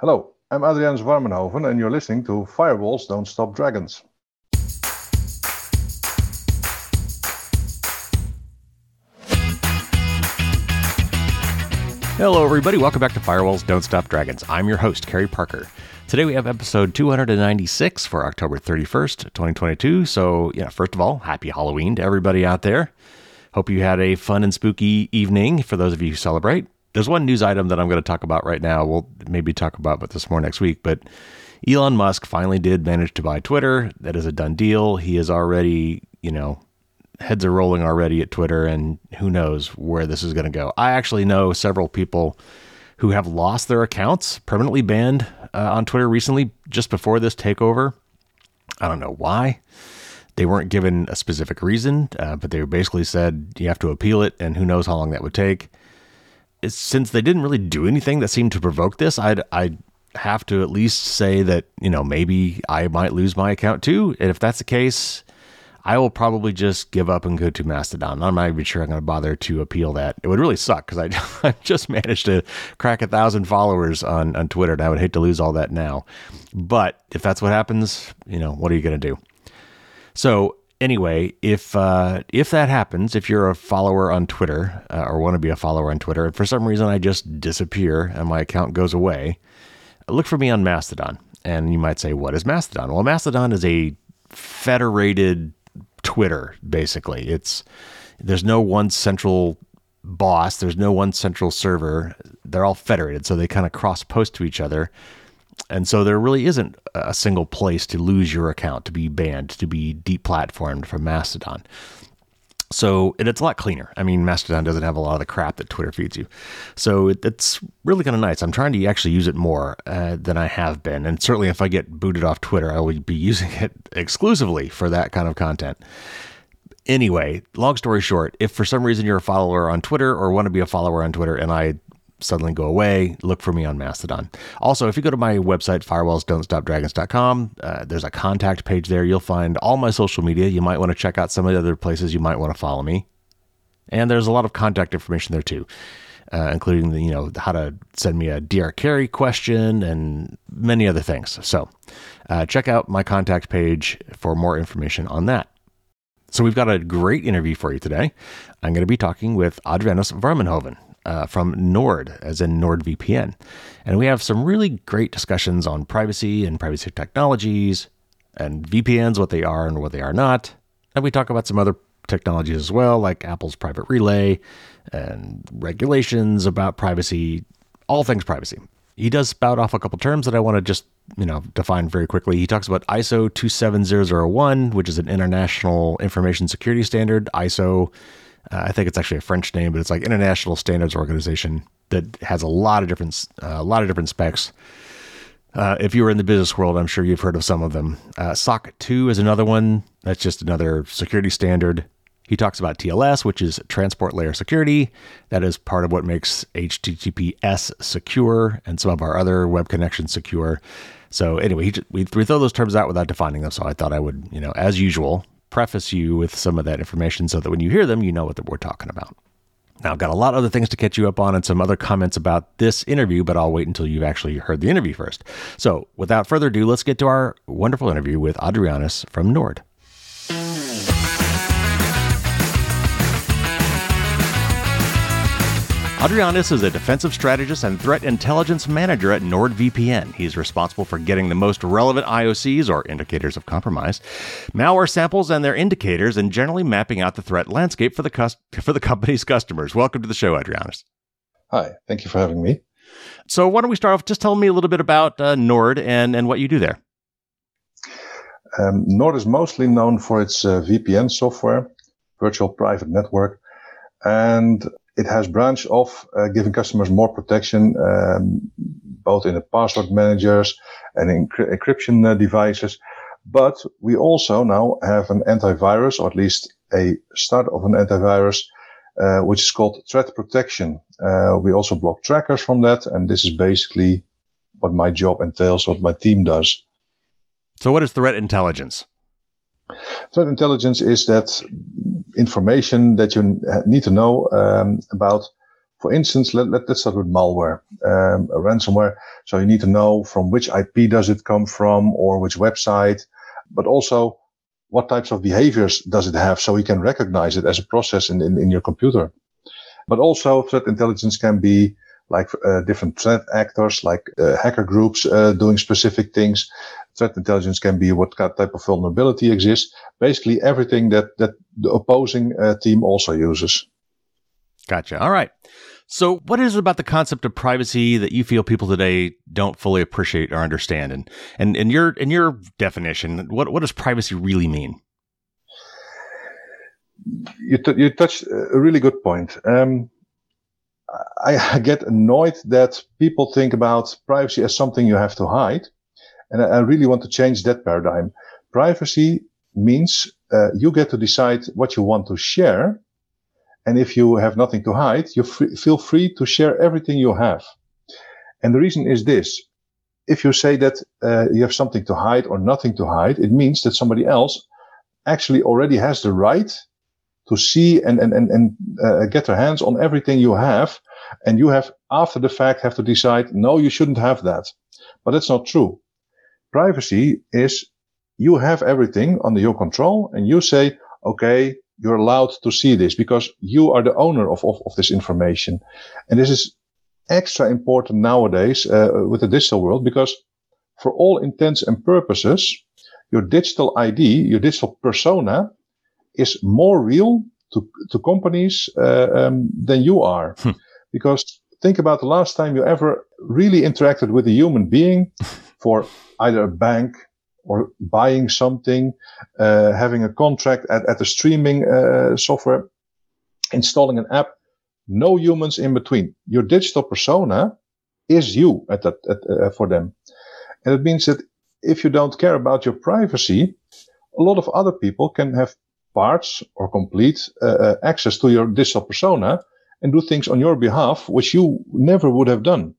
Hello, I'm Adrianus Warmenhoven, and you're listening to Firewalls Don't Stop Dragons. Hello, everybody. Welcome back to Firewalls Don't Stop Dragons. I'm your host, Carey Parker. Today we have episode 296 for October 31st, 2022. So, yeah, first of all, happy Halloween to everybody out there. Hope you had a fun and spooky evening for those of you who celebrate there's one news item that I'm going to talk about right now. We'll maybe talk about this more next week, but Elon Musk finally did manage to buy Twitter. That is a done deal. He is already, you know, heads are rolling already at Twitter, and who knows where this is going to go. I actually know several people who have lost their accounts, permanently banned uh, on Twitter recently, just before this takeover. I don't know why. They weren't given a specific reason, uh, but they basically said you have to appeal it, and who knows how long that would take since they didn't really do anything that seemed to provoke this, I'd I'd have to at least say that you know maybe I might lose my account too. And if that's the case, I will probably just give up and go to Mastodon. I'm not even sure I'm going to bother to appeal that. It would really suck because I, I just managed to crack a thousand followers on, on Twitter, and I would hate to lose all that now. But if that's what happens, you know, what are you going to do? So anyway, if uh, if that happens, if you're a follower on Twitter uh, or want to be a follower on Twitter, and for some reason I just disappear and my account goes away, look for me on Mastodon. And you might say, what is Mastodon? Well, Mastodon is a federated Twitter. Basically, it's there's no one central boss. There's no one central server. They're all federated, so they kind of cross post to each other. And so there really isn't a single place to lose your account, to be banned, to be deplatformed from Mastodon. So it's a lot cleaner. I mean, Mastodon doesn't have a lot of the crap that Twitter feeds you. So it, it's really kind of nice. I'm trying to actually use it more uh, than I have been. And certainly if I get booted off Twitter, I will be using it exclusively for that kind of content. Anyway, long story short, if for some reason you're a follower on Twitter or want to be a follower on Twitter and I suddenly go away, look for me on Mastodon. Also, if you go to my website, firewallsdon'tstopdragons.com, uh, there's a contact page there. You'll find all my social media. You might want to check out some of the other places you might want to follow me. And there's a lot of contact information there too, uh, including the, you know how to send me a DR Carey question and many other things. So uh, check out my contact page for more information on that. So we've got a great interview for you today. I'm going to be talking with Adrianus Warmenhoven uh, from Nord, as in NordVPN. And we have some really great discussions on privacy and privacy technologies and VPNs, what they are and what they are not. And we talk about some other technologies as well, like Apple's private relay and regulations about privacy, all things privacy. He does spout off a couple terms that I want to just, you know, define very quickly. He talks about ISO 27001, which is an international information security standard. ISO uh, I think it's actually a French name, but it's like International Standards Organization that has a lot of different uh, a lot of different specs. Uh, if you were in the business world, I'm sure you've heard of some of them. Uh, SOC 2 is another one. That's just another security standard. He talks about TLS, which is transport layer security. That is part of what makes HTTPS secure and some of our other web connections secure. So anyway, he, we, we throw those terms out without defining them. So I thought I would, you know, as usual, preface you with some of that information so that when you hear them, you know what we're talking about. Now, I've got a lot of other things to catch you up on and some other comments about this interview, but I'll wait until you've actually heard the interview first. So, without further ado, let's get to our wonderful interview with Adrianus from Nord. Adrianus is a defensive strategist and threat intelligence manager at NordVPN. He's responsible for getting the most relevant IOCs, or indicators of compromise, malware samples and their indicators, and generally mapping out the threat landscape for the, cus- for the company's customers. Welcome to the show, Adrianus. Hi, thank you for having me. So, why don't we start off? Just tell me a little bit about uh, Nord and, and what you do there. Um, Nord is mostly known for its uh, VPN software, virtual private network, and it has branched off, uh, giving customers more protection, um, both in the password managers and in encryption uh, devices. But we also now have an antivirus, or at least a start of an antivirus, uh, which is called threat protection. Uh, we also block trackers from that. And this is basically what my job entails, what my team does. So what is threat intelligence? Threat intelligence is that information that you need to know um, about For instance, let, let, us start with malware, um, ransomware. So you need to know from which IP does it come from or which website, but also what types of behaviors does it have so you can recognize it as a process in, in, in your computer. But also threat intelligence can be like uh, different threat actors, like uh, hacker groups uh, doing specific things. Threat intelligence can be what type of vulnerability exists. Basically everything that, that the opposing uh, team also uses. Gotcha. All right. So, what is it about the concept of privacy that you feel people today don't fully appreciate or understand? And and in your in your definition, what what does privacy really mean? You t- you touched a really good point. Um, I, I get annoyed that people think about privacy as something you have to hide, and I, I really want to change that paradigm. Privacy means uh, you get to decide what you want to share and if you have nothing to hide, you feel free to share everything you have. And the reason is this. If you say that uh, you have something to hide or nothing to hide, it means that somebody else actually already has the right to see and, and, and, and uh, get their hands on everything you have. And you have, after the fact, have to decide, no, you shouldn't have that. But that's not true. Privacy is you have everything under your control and you say, okay, you're allowed to see this because you are the owner of, of, of this information. And this is extra important nowadays uh, with the digital world because for all intents and purposes, your digital ID, your digital persona is more real to, to companies uh, um, than you are. Hmm. Because think about the last time you ever really interacted with a human being for either a bank, or buying something, uh, having a contract at, at the streaming uh, software, installing an app, no humans in between. Your digital persona is you at that at, uh, for them, and it means that if you don't care about your privacy, a lot of other people can have parts or complete uh, uh, access to your digital persona and do things on your behalf which you never would have done.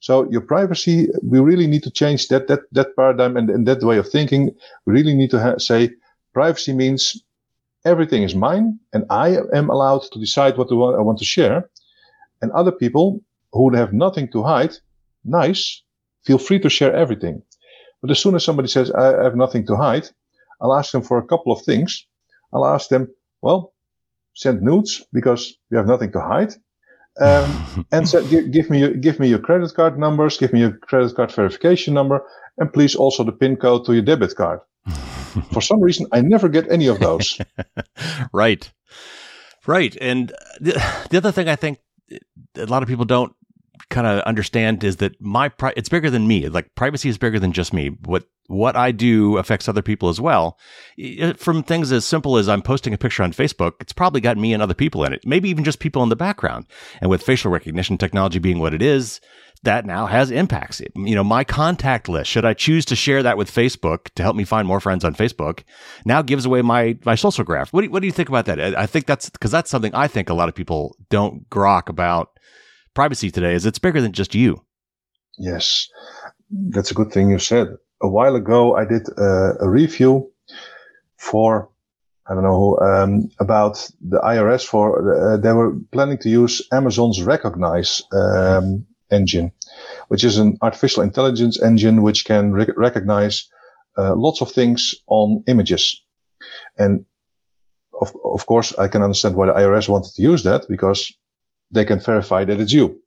So your privacy, we really need to change that that that paradigm and, and that way of thinking. We really need to ha- say privacy means everything is mine, and I am allowed to decide what I want to share. And other people who have nothing to hide, nice, feel free to share everything. But as soon as somebody says I have nothing to hide, I'll ask them for a couple of things. I'll ask them, well, send nudes because you have nothing to hide. Um, and so give, give, me your, give me your credit card numbers, give me your credit card verification number, and please also the PIN code to your debit card. For some reason, I never get any of those. right, right. And the, the other thing I think a lot of people don't kind of understand is that my pri- it's bigger than me. Like privacy is bigger than just me. What what I do affects other people as well. From things as simple as I'm posting a picture on Facebook, it's probably got me and other people in it. Maybe even just people in the background. And with facial recognition technology being what it is, that now has impacts. You know, my contact list, should I choose to share that with Facebook to help me find more friends on Facebook, now gives away my, my social graph. What do, what do you think about that? I think that's because that's something I think a lot of people don't grok about privacy today is it's bigger than just you. Yes, that's a good thing you said. A while ago, I did uh, a review for I don't know um, about the IRS for uh, they were planning to use Amazon's Recognize um, engine, which is an artificial intelligence engine which can re- recognize uh, lots of things on images. And of, of course, I can understand why the IRS wanted to use that because they can verify that it's you.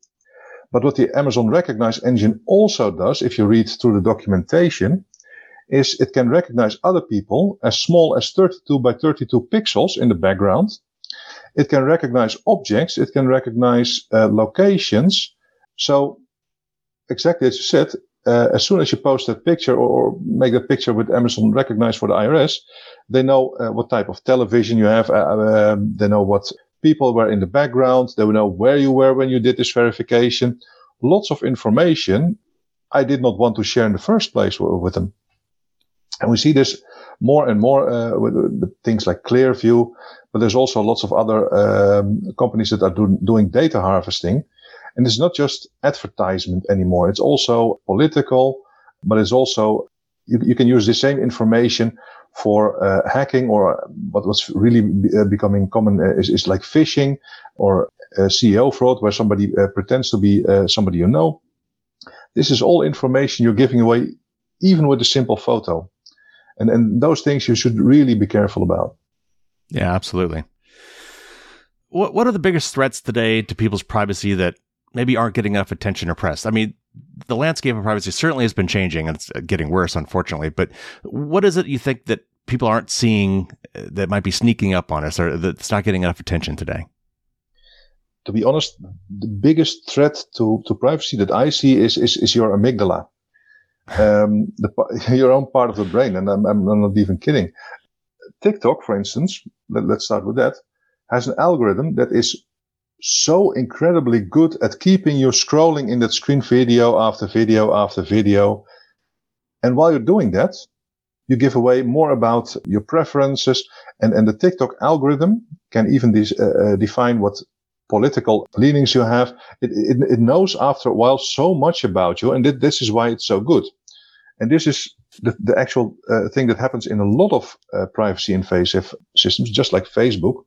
But what the Amazon Recognize engine also does, if you read through the documentation, is it can recognize other people as small as 32 by 32 pixels in the background. It can recognize objects. It can recognize uh, locations. So exactly as you said, uh, as soon as you post that picture or, or, make that picture with Amazon Recognize for the IRS, they know uh, what type of television you have. Uh, um, they know what people were in the background. They would know where you were when you did this verification. Lots of information I did not want to share in the first place with them. And we see this more and more uh, with, with, things like Clearview, but there's also lots of other um, companies that are do, doing data harvesting. And it's not just advertisement anymore. It's also political, but it's also, you, you can use the same information for uh, hacking or what was really be, uh, becoming common uh, is, is like phishing or CEO fraud where somebody uh, pretends to be uh, somebody you know. This is all information you're giving away, even with a simple photo. And, and those things you should really be careful about. Yeah, absolutely. What, what are the biggest threats today to people's privacy that maybe aren't getting enough attention or press? I mean, the landscape of privacy certainly has been changing and it's getting worse, unfortunately. But what is it you think that people aren't seeing uh, that might be sneaking up on us or that's not getting enough attention today? To be honest, the biggest threat to, to privacy that I see is, is, is your amygdala. Um, the, your own part of the brain. And I'm, I'm not even kidding. TikTok, for instance, let, let's start with that, has an algorithm that is so incredibly good at keeping you scrolling in that screen video after video after video. And while you're doing that, you give away more about your preferences and, and the TikTok algorithm can even de- uh, uh, define what political leanings you have. It, it, it, knows after a while so much about you. And th- this is why it's so good. And this is the, the actual uh, thing that happens in a lot of uh, privacy invasive systems, just like Facebook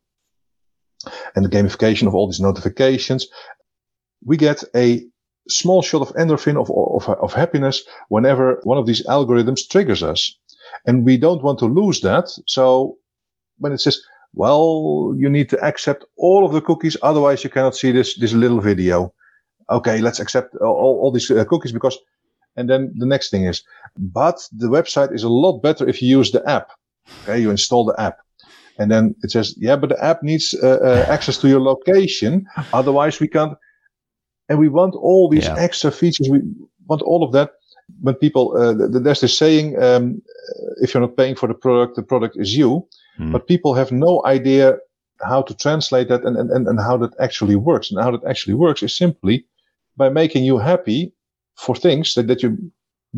and the gamification of all these notifications. We get a small shot of endorphin of, of, of happiness whenever one of these algorithms triggers us. And we don't want to lose that. So when it says, well, you need to accept all of the cookies. Otherwise you cannot see this, this little video. Okay. Let's accept all, all these uh, cookies because, and then the next thing is, but the website is a lot better if you use the app. Okay. You install the app. And then it says, yeah, but the app needs uh, uh, access to your location. Otherwise we can't. And we want all these yeah. extra features. We want all of that. When people, uh, there's this saying, um, if you're not paying for the product, the product is you. Mm. But people have no idea how to translate that and, and, and how that actually works. And how that actually works is simply by making you happy for things that, that you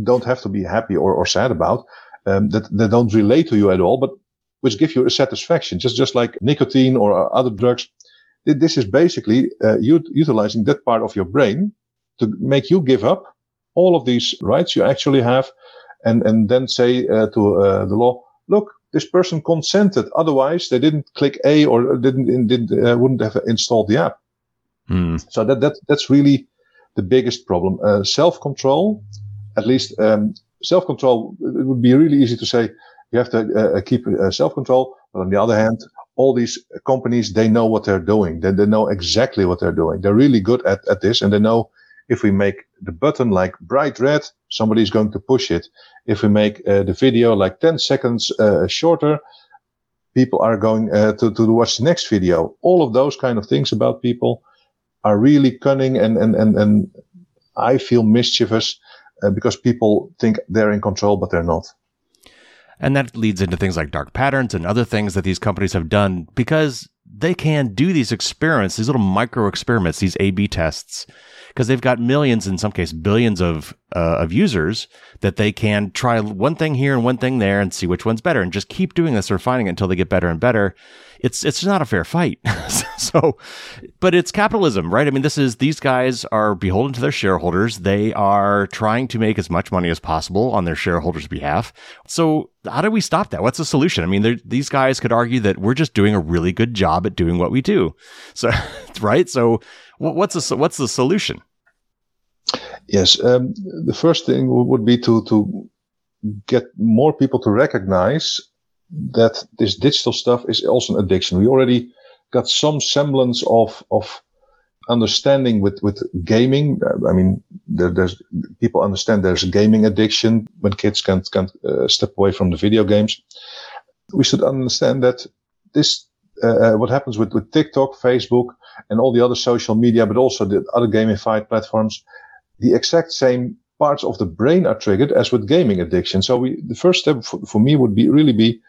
don't have to be happy or, or sad about, um, that, that don't relate to you at all, but which give you a satisfaction, just, just like nicotine or other drugs. This is basically uh, utilizing that part of your brain to make you give up all of these rights you actually have and, and then say uh, to uh, the law, look, this person consented. Otherwise, they didn't click A or didn't, didn't uh, wouldn't have installed the app. Hmm. So that, that, that's really the biggest problem. Uh, self-control, at least, um, self-control, it would be really easy to say, you have to uh, uh, keep uh, self-control. But on the other hand, all these companies, they know what they're doing. They, they know exactly what they're doing. They're really good at, at this and they know if we make the button like bright red, somebody's going to push it. If we make uh, the video like 10 seconds uh, shorter, people are going uh, to, to watch the next video. All of those kind of things about people are really cunning and, and, and, and I feel mischievous because people think they're in control, but they're not. And that leads into things like dark patterns and other things that these companies have done because they can do these experiments, these little micro experiments, these A B tests, because they've got millions, in some cases, billions of, uh, of users that they can try one thing here and one thing there and see which one's better and just keep doing this, refining it until they get better and better it's it's not a fair fight. so, but it's capitalism, right? I mean, this is these guys are beholden to their shareholders. They are trying to make as much money as possible on their shareholders' behalf. So, how do we stop that? What's the solution? I mean, these guys could argue that we're just doing a really good job at doing what we do. So, right? So, what's the what's the solution? Yes, um, the first thing would be to to get more people to recognize that this digital stuff is also an addiction. We already got some semblance of, of understanding with, with gaming. I mean, there, there's people understand there's a gaming addiction when kids can't, can't uh, step away from the video games. We should understand that this, uh, uh, what happens with, with TikTok, Facebook, and all the other social media, but also the other gamified platforms, the exact same parts of the brain are triggered as with gaming addiction. So we, the first step for, for me would be really be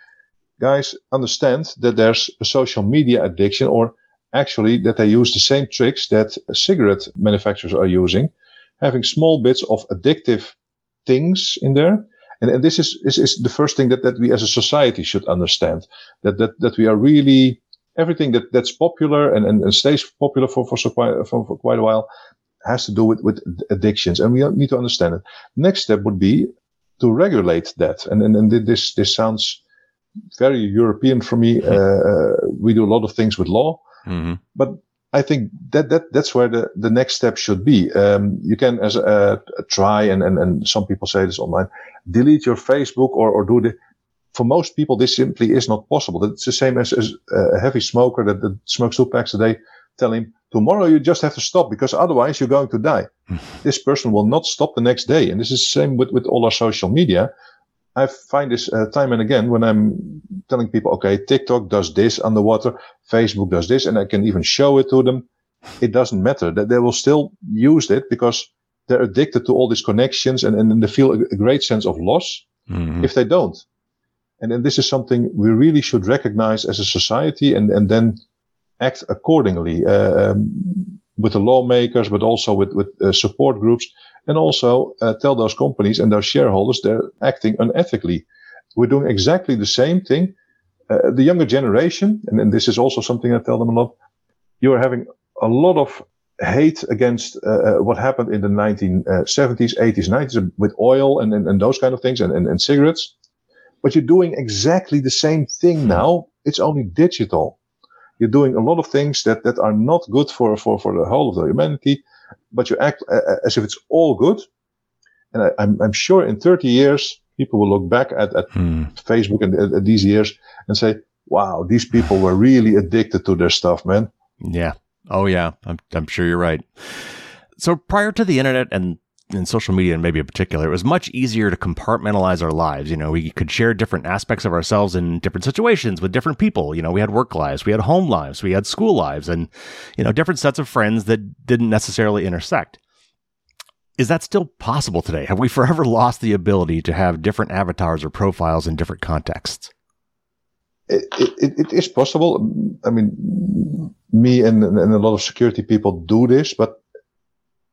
guys understand that there's a social media addiction or actually that they use the same tricks that cigarette manufacturers are using, having small bits of addictive things in there. And, and this is, is, is the first thing that, that we as a society should understand that, that, that we are really everything that, that's popular and, and, and stays popular for, for, so quite, for, for quite a while has to do with, with addictions. And we need to understand it. Next step would be to regulate that. And, and, and this, this sounds very European for me. Uh, uh, we do a lot of things with law, mm-hmm. but I think that that that's where the, the next step should be. Um, you can as a, a try and, and and some people say this online, delete your Facebook or or do the. For most people, this simply is not possible. It's the same as, as a heavy smoker that, that smokes two packs a day. Tell him tomorrow you just have to stop because otherwise you're going to die. this person will not stop the next day, and this is the same with with all our social media. I find this uh, time and again when I'm telling people, okay, TikTok does this underwater, Facebook does this, and I can even show it to them. It doesn't matter that they will still use it because they're addicted to all these connections and, and they feel a, great sense of loss mm-hmm. if they don't. And then this is something we really should recognize as a society and, and then act accordingly, uh, um, with the lawmakers, but also with, with uh, support groups and also uh, tell those companies and those shareholders they're acting unethically. We're doing exactly the same thing. Uh, the younger generation, and, and, this is also something I tell them a lot, you are having a lot of hate against uh, uh what happened in the 1970s, 80s, 90s with oil and, and, and those kind of things and, and, and cigarettes. But you're doing exactly the same thing now. It's only digital. You're doing a lot of things that, that are not good for, for, for the whole of the humanity but you act uh, uh, as if it's all good. And I, am I'm, I'm sure in 30 years, people will look back at, at hmm. Facebook and at, at these years and say, wow, these people were really addicted to their stuff, man. Yeah. Oh, yeah. I'm, I'm sure you're right. So prior to the internet and in social media and maybe in particular, it was much easier to compartmentalize our lives. You know, we could share different aspects of ourselves in different situations with different people. You know, we had work lives, we had home lives, we had school lives, and, you know, different sets of friends that didn't necessarily intersect. Is that still possible today? Have we forever lost the ability to have different avatars or profiles in different contexts? It, it, it is possible. I mean, me and, and a lot of security people do this, but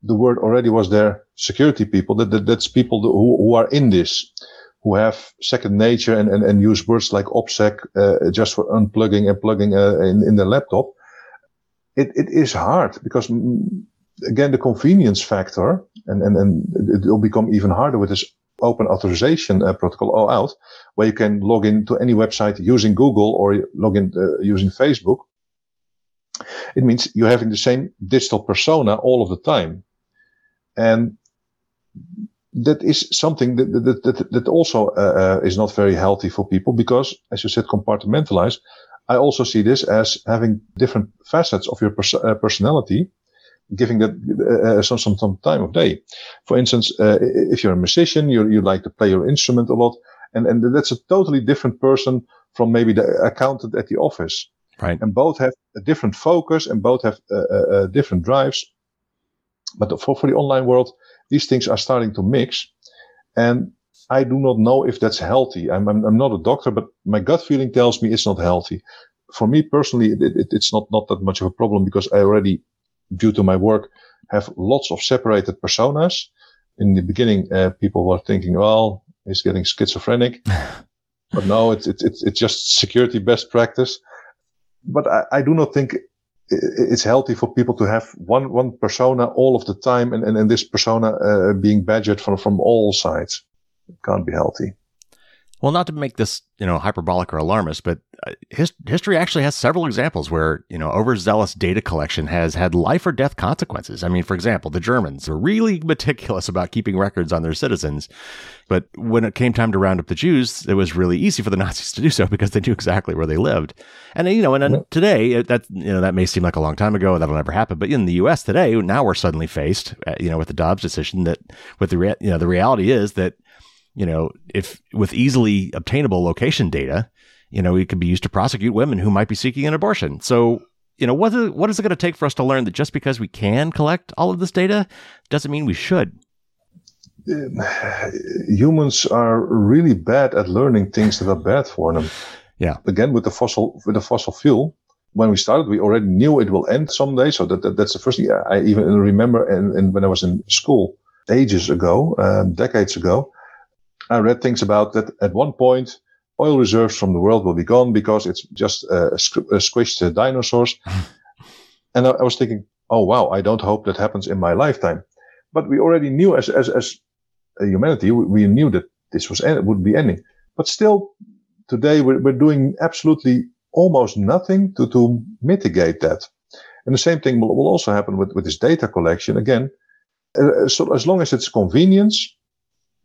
the word already was there, security people. That, that that's people who, who are in this, who have second nature and, and, and use words like OPSEC uh, just for unplugging and plugging uh, in, in the laptop. It, it is hard because mm, again, the convenience factor and, and, and it will become even harder with this open authorization uh, protocol OAuth, where you can log in to any website using Google or log in uh, using Facebook. It means you're having the same digital persona all of the time. And that is something that, that, that, that also uh, uh, is not very healthy for people because, as you said, compartmentalize. I also see this as having different facets of your pers- uh, personality, giving that uh, uh some, some, some time of day. For instance, uh, if you're a musician, you, you like to play your instrument a lot, and, and that's a totally different person from maybe the accountant at the office. Right. And both have a different focus and both have different drives. But for, for the online world, these things are starting to mix. And I do not know if that's healthy. I'm, I'm, I'm not a doctor, but my gut feeling tells me it's not healthy. For me personally, it, it, it's not, not that much of a problem because I already, due to my work, have lots of separated personas. In the beginning, uh, people were thinking, well, he's getting schizophrenic. but no, it's, it's, it's, it's just security best practice. But I, I do not think it's healthy for people to have one one persona all of the time, and and, and this persona uh, being badgered from from all sides. It can't be healthy. Well, not to make this, you know, hyperbolic or alarmist, but uh, his, history actually has several examples where, you know, overzealous data collection has had life or death consequences. I mean, for example, the Germans were really meticulous about keeping records on their citizens. But when it came time to round up the Jews, it was really easy for the Nazis to do so because they knew exactly where they lived. And, you know, and today that, you know, that may seem like a long time ago. That'll never happen. But in the U.S. today, now we're suddenly faced, uh, you know, with the Dobbs decision that with the, you know, the reality is that you know, if with easily obtainable location data, you know, it could be used to prosecute women who might be seeking an abortion. So, you know, what is, what is it going to take for us to learn that just because we can collect all of this data doesn't mean we should? Humans are really bad at learning things that are bad for them. Yeah. Again, with the fossil with the fossil fuel, when we started, we already knew it will end someday. So that, that that's the first thing I even remember. And, and when I was in school ages ago, um, decades ago, I read things about that at one point, oil reserves from the world will be gone because it's just uh, squished uh, dinosaurs. and I, I, was thinking, oh wow, I don't hope that happens in my lifetime. But we already knew as as as humanity, we, knew that this was would be ending. But still, today we're, we're doing absolutely almost nothing to, to mitigate that. And the same thing will, will also happen with, with this data collection. Again, uh, so as long as it's convenience,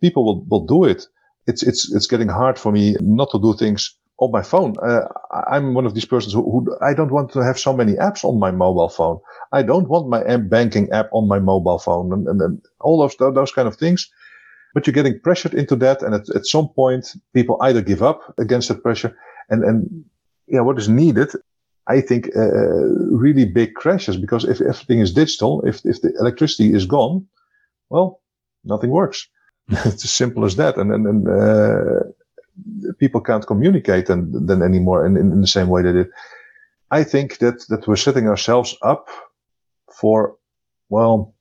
people will, will do it. It's, it's, it's getting hard for me not to do things on my phone. Uh, I'm one of these persons who, who, I don't want to have so many apps on my mobile phone. I don't want my banking app on my mobile phone and, and, and all those, those kind of things. But you're getting pressured into that. And at, at some point, people either give up against that pressure and, and yeah, what is needed I think uh, really big crashes because if everything is digital, if if the electricity is gone, well, nothing works. it's as simple as that, and and uh, people can't communicate then then anymore in, in, the same way they did. I think that that we're setting ourselves up for well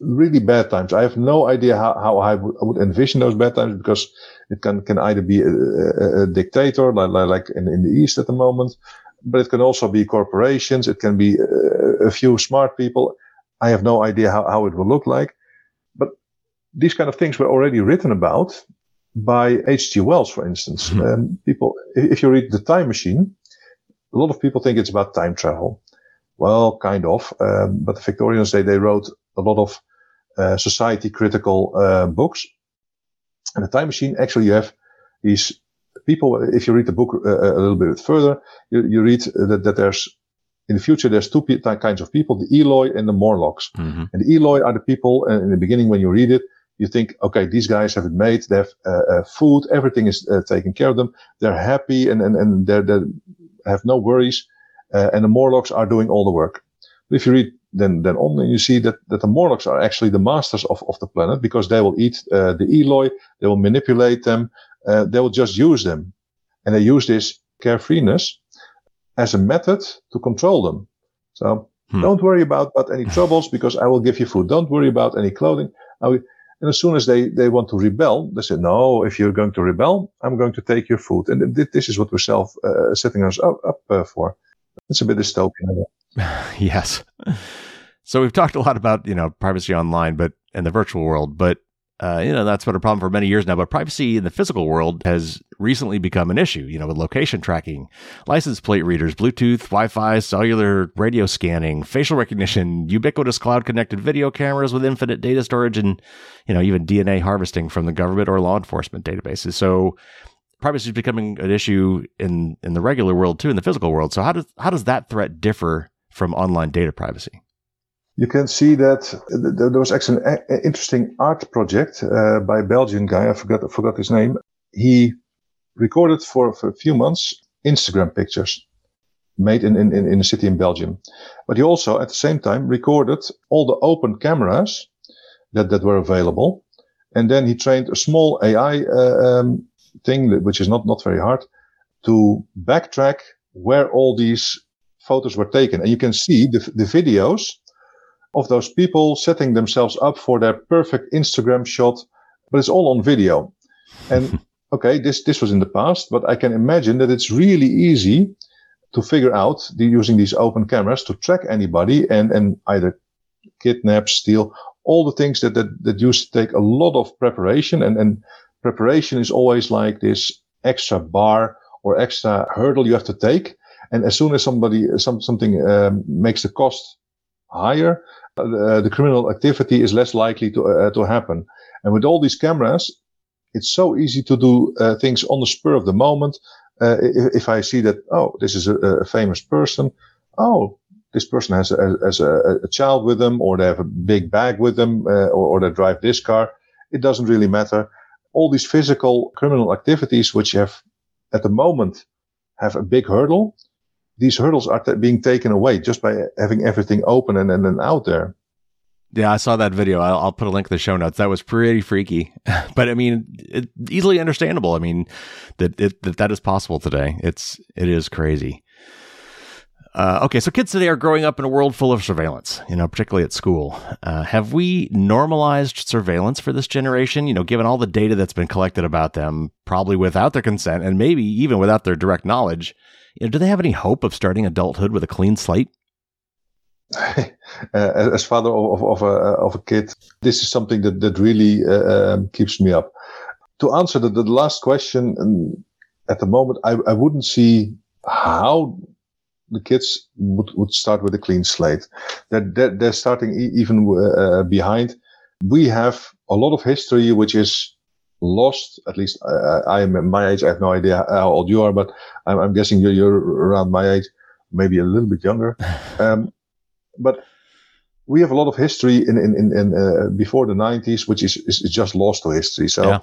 really bad times. I have no idea how, how I, w- I would envision those bad times because it can, can either be a, a, a dictator like, like in, in the East at the moment, but it can also be corporations. It can be uh, a few smart people. I have no idea how, how it will look like. These kind of things were already written about by H.G. Wells, for instance. Mm-hmm. Um, people, if you read The Time Machine, a lot of people think it's about time travel. Well, kind of. Um, but the Victorians, they, they wrote a lot of uh, society critical uh, books. And The Time Machine, actually, you have these people, if you read the book uh, uh, a little bit further, you, you read that, that there's in the future, there's two kinds of people, the Eloi and the Morlocks. Mm-hmm. And the Eloi are the people, and in the beginning, when you read it, you think, okay, these guys have it made. They have uh, uh, food. Everything is uh, taken care of them. They're happy and, and, and they're, they have no worries. Uh, and the Morlocks are doing all the work. But if you read then, then on, you see that, that the Morlocks are actually the masters of, of the planet because they will eat the Eloi. They will manipulate them uh, they will just use them. And they use this carefreeness as a method to control them. So hmm. don't worry about, about any troubles because I will give you food. Don't worry about any clothing. I Will, and as soon as they, they want to rebel, they say, no, if you're going to rebel, I'm going to take your food. And this is what we're self, uh, setting us up, up uh, for. It's a bit dystopian. yes. So we've talked a lot about, you know, privacy online, but in the virtual world, but uh, you know, that's been a problem for many years now, but privacy in the physical world has recently become an issue, you know, with location tracking, license plate readers, Bluetooth, Wi Fi, cellular radio scanning, facial recognition, ubiquitous cloud connected video cameras with infinite data storage, and, you know, even DNA harvesting from the government or law enforcement databases. So, privacy is becoming an issue in, in the regular world too, in the physical world. So, how does, how does that threat differ from online data privacy? You can see that there was actually an interesting art project uh, by a Belgian guy. I forgot I forgot his name. He recorded for, for a few months Instagram pictures made in, in, in a city in Belgium. But he also, at the same time, recorded all the open cameras that, that were available. And then he trained a small AI uh, um, thing, which is not, not very hard, to backtrack where all these photos were taken. And you can see the, the videos of those people setting themselves up for their perfect Instagram shot, but it's all on video. And okay, this, this was in the past, but I can imagine that it's really easy to figure out the, using these open cameras to track anybody and, and either kidnap, steal, all the things that, that, that used to take a lot of preparation and, and preparation is always like this extra bar or extra hurdle you have to take. And as soon as somebody, some, something um, makes the cost higher, uh, the criminal activity is less likely to uh, to happen. And with all these cameras, it's so easy to do uh, things on the spur of the moment. Uh, if, if, I see that, oh, this is a, a famous person. Oh, this person has, a, has a, a, child with them, or they have a big bag with them, uh, or, or they drive this car. It doesn't really matter. All these physical criminal activities, which have at the moment have a big hurdle, these hurdles are t- being taken away just by having everything open and then out there. Yeah, I saw that video. I'll, I'll, put a link in the show notes. That was pretty freaky, but I mean, it, easily understandable. I mean, that it, that that is possible today. It's it is crazy. Uh, okay, so kids today are growing up in a world full of surveillance, you know, particularly at school. Uh, have we normalized surveillance for this generation? You know, given all the data that's been collected about them, probably without their consent and maybe even without their direct knowledge, you know, do they have any hope of starting adulthood with a clean slate? uh, as father of, of, a, of a kid, this is something that, that really uh, um, keeps me up. To answer the, the last question, um, at the moment, I, I wouldn't see how the kids would, would start with a clean slate. They're, they're, they're starting e- even uh, behind. We have a lot of history which is lost. At least uh, I am at my age. I have no idea how old you are, but I'm, I'm guessing you're, you're, around my age, maybe a little bit younger. Um, but we have a lot of history in in in, in uh, before the 90s, which is, is, is just lost to history. So yeah.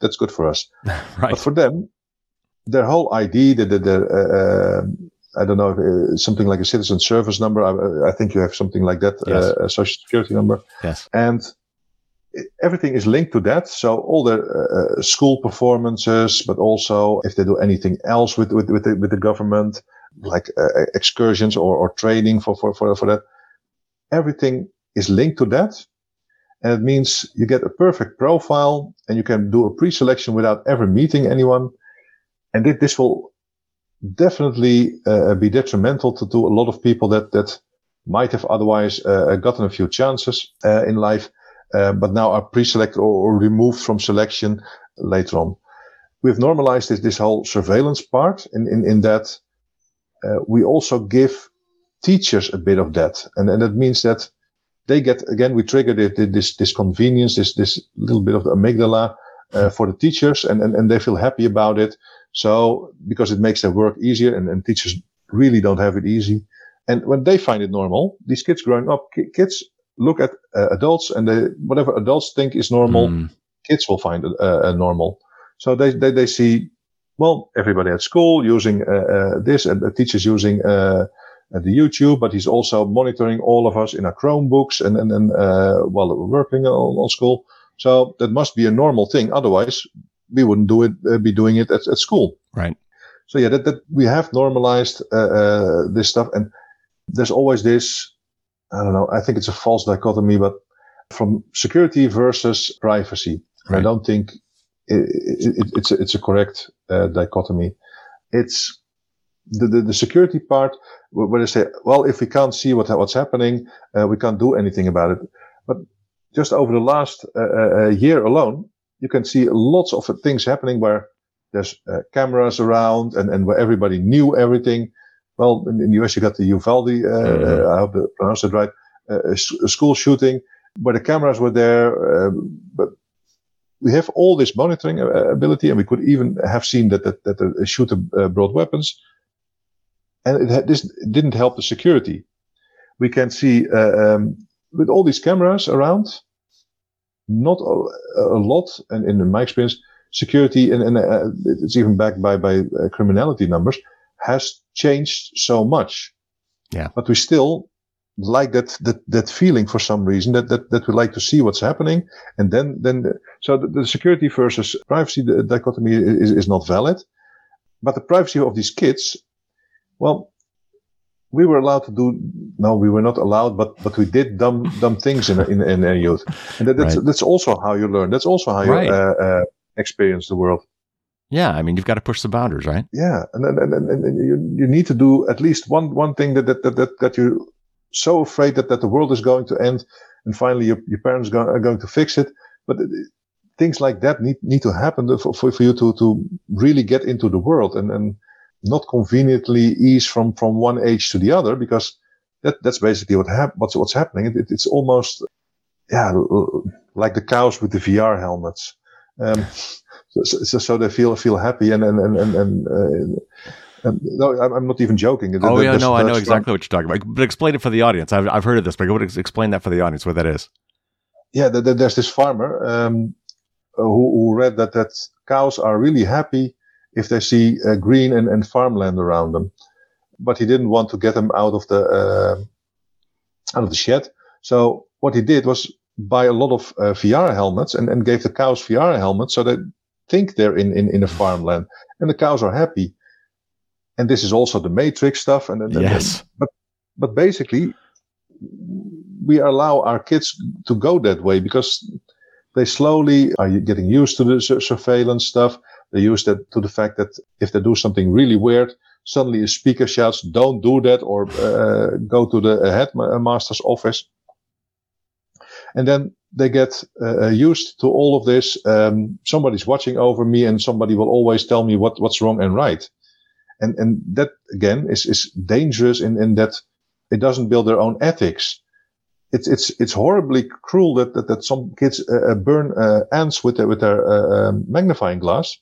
that's good for us. right. But for them, their whole ID, the, the, the uh, I don't know, if, uh, something like a citizen service number. I, I, think you have something like that, yes. uh, a social security number. Yes. And it, everything is linked to that. So all the uh, uh, school performances, but also if they do anything else with, with, with, the, with the government, like uh, excursions or, or training for, for, for, for that, everything is linked to that. And it means you get a perfect profile and you can do a pre-selection without ever meeting anyone. And this will definitely uh, be detrimental to, to a lot of people that, that might have otherwise uh, gotten a few chances uh, in life, uh, but now are pre-selected or, or, removed from selection later on. We've normalized this, this whole surveillance part in, in, in that uh, we also give teachers a bit of that. And, and that means that they get, again, we trigger this, this convenience, this, this little bit of the amygdala uh, for the teachers and, and, and they feel happy about it. So, because it makes their work easier and, and teachers really don't have it easy. And when they find it normal, these kids growing up, ki- kids look at uh, adults and they, whatever adults think is normal, mm. kids will find it uh, normal. So they, they, they see, well, everybody at school using uh, uh this and the teachers using uh, the YouTube, but he's also monitoring all of us in our Chromebooks and, and, and uh, while we're working on, on school. So that must be a normal thing. Otherwise, we wouldn't do it, uh, be doing it at, at school. Right. So yeah, that, that we have normalized uh, uh, this stuff, and there's always this. I don't know. I think it's a false dichotomy, but from security versus privacy, right. I don't think it, it, it's a, it's a correct uh, dichotomy. It's the, the, the security part where they say, well, if we can't see what what's happening, uh, we can't do anything about it. But just over the last uh, uh, year alone, you can see lots of things happening where there's uh, cameras around and, and where everybody knew everything. Well, in, in the US, you got the Uvalde, uh, mm-hmm. I hope I pronounced it right, uh, a, a, school shooting where the cameras were there. Um, but we have all this monitoring uh, ability and we could even have seen that, that, that the shooter uh, brought weapons. And it had, this didn't help the security. We can see, uh, um, with all these cameras around, not a, a lot, and in my experience, security and, and uh, it's even backed by by uh, criminality numbers has changed so much. Yeah, but we still like that that that feeling for some reason that that that we like to see what's happening, and then then so the, the security versus privacy dichotomy is is not valid, but the privacy of these kids, well, we were allowed to do no we were not allowed but but we did dumb dumb things in in, in our youth. And that, that's right. that's also how you learn. That's also how you right. uh, uh, experience the world. Yeah i mean you've got to push the boundaries right? Yeah and and, and, and, and you, you need to do at least one one thing that that that, that, that you're so afraid that, that the world is going to end and finally your, your parents go, are going to fix it. But things like that need need to happen for, for, for you to to really get into the world. And and not conveniently ease from, from one age to the other because that, that's basically what hap- what's, what's happening. It, it's almost, yeah, like the cows with the VR helmets. Um, so, so, so, they feel, feel happy and, and, and, and, and uh, no, I'm not even joking. Oh, yeah, no, I know exactly what you're talking about. But explain it for the audience. I've, I've heard of this, but explain that for the audience, what that is. Yeah, there's this farmer um, who, who read that, that cows are really happy if they see uh, green and, and farmland around them. But he didn't want to get them out of the uh, out of the shed. So what he did was buy a lot of uh, VR helmets and, and gave the cows VR helmets so they think they're in, in, in a farmland and the cows are happy. And this is also the matrix stuff. And, and yes. And, but, but basically we allow our kids to go that way because they slowly are getting used to the surveillance stuff. They use that to the fact that if they do something really weird, suddenly a speaker shouts, don't do that or uh, go to the headmaster's office. And then they get uh, used to all of this. Um, somebody's watching over me and somebody will always tell me what, what's wrong and right. And, and that again is, is dangerous in, in that it doesn't build their own ethics. It's, it's, it's horribly cruel that, that, that some kids uh, uh burn uh, ants with their, with their uh, um, magnifying glass.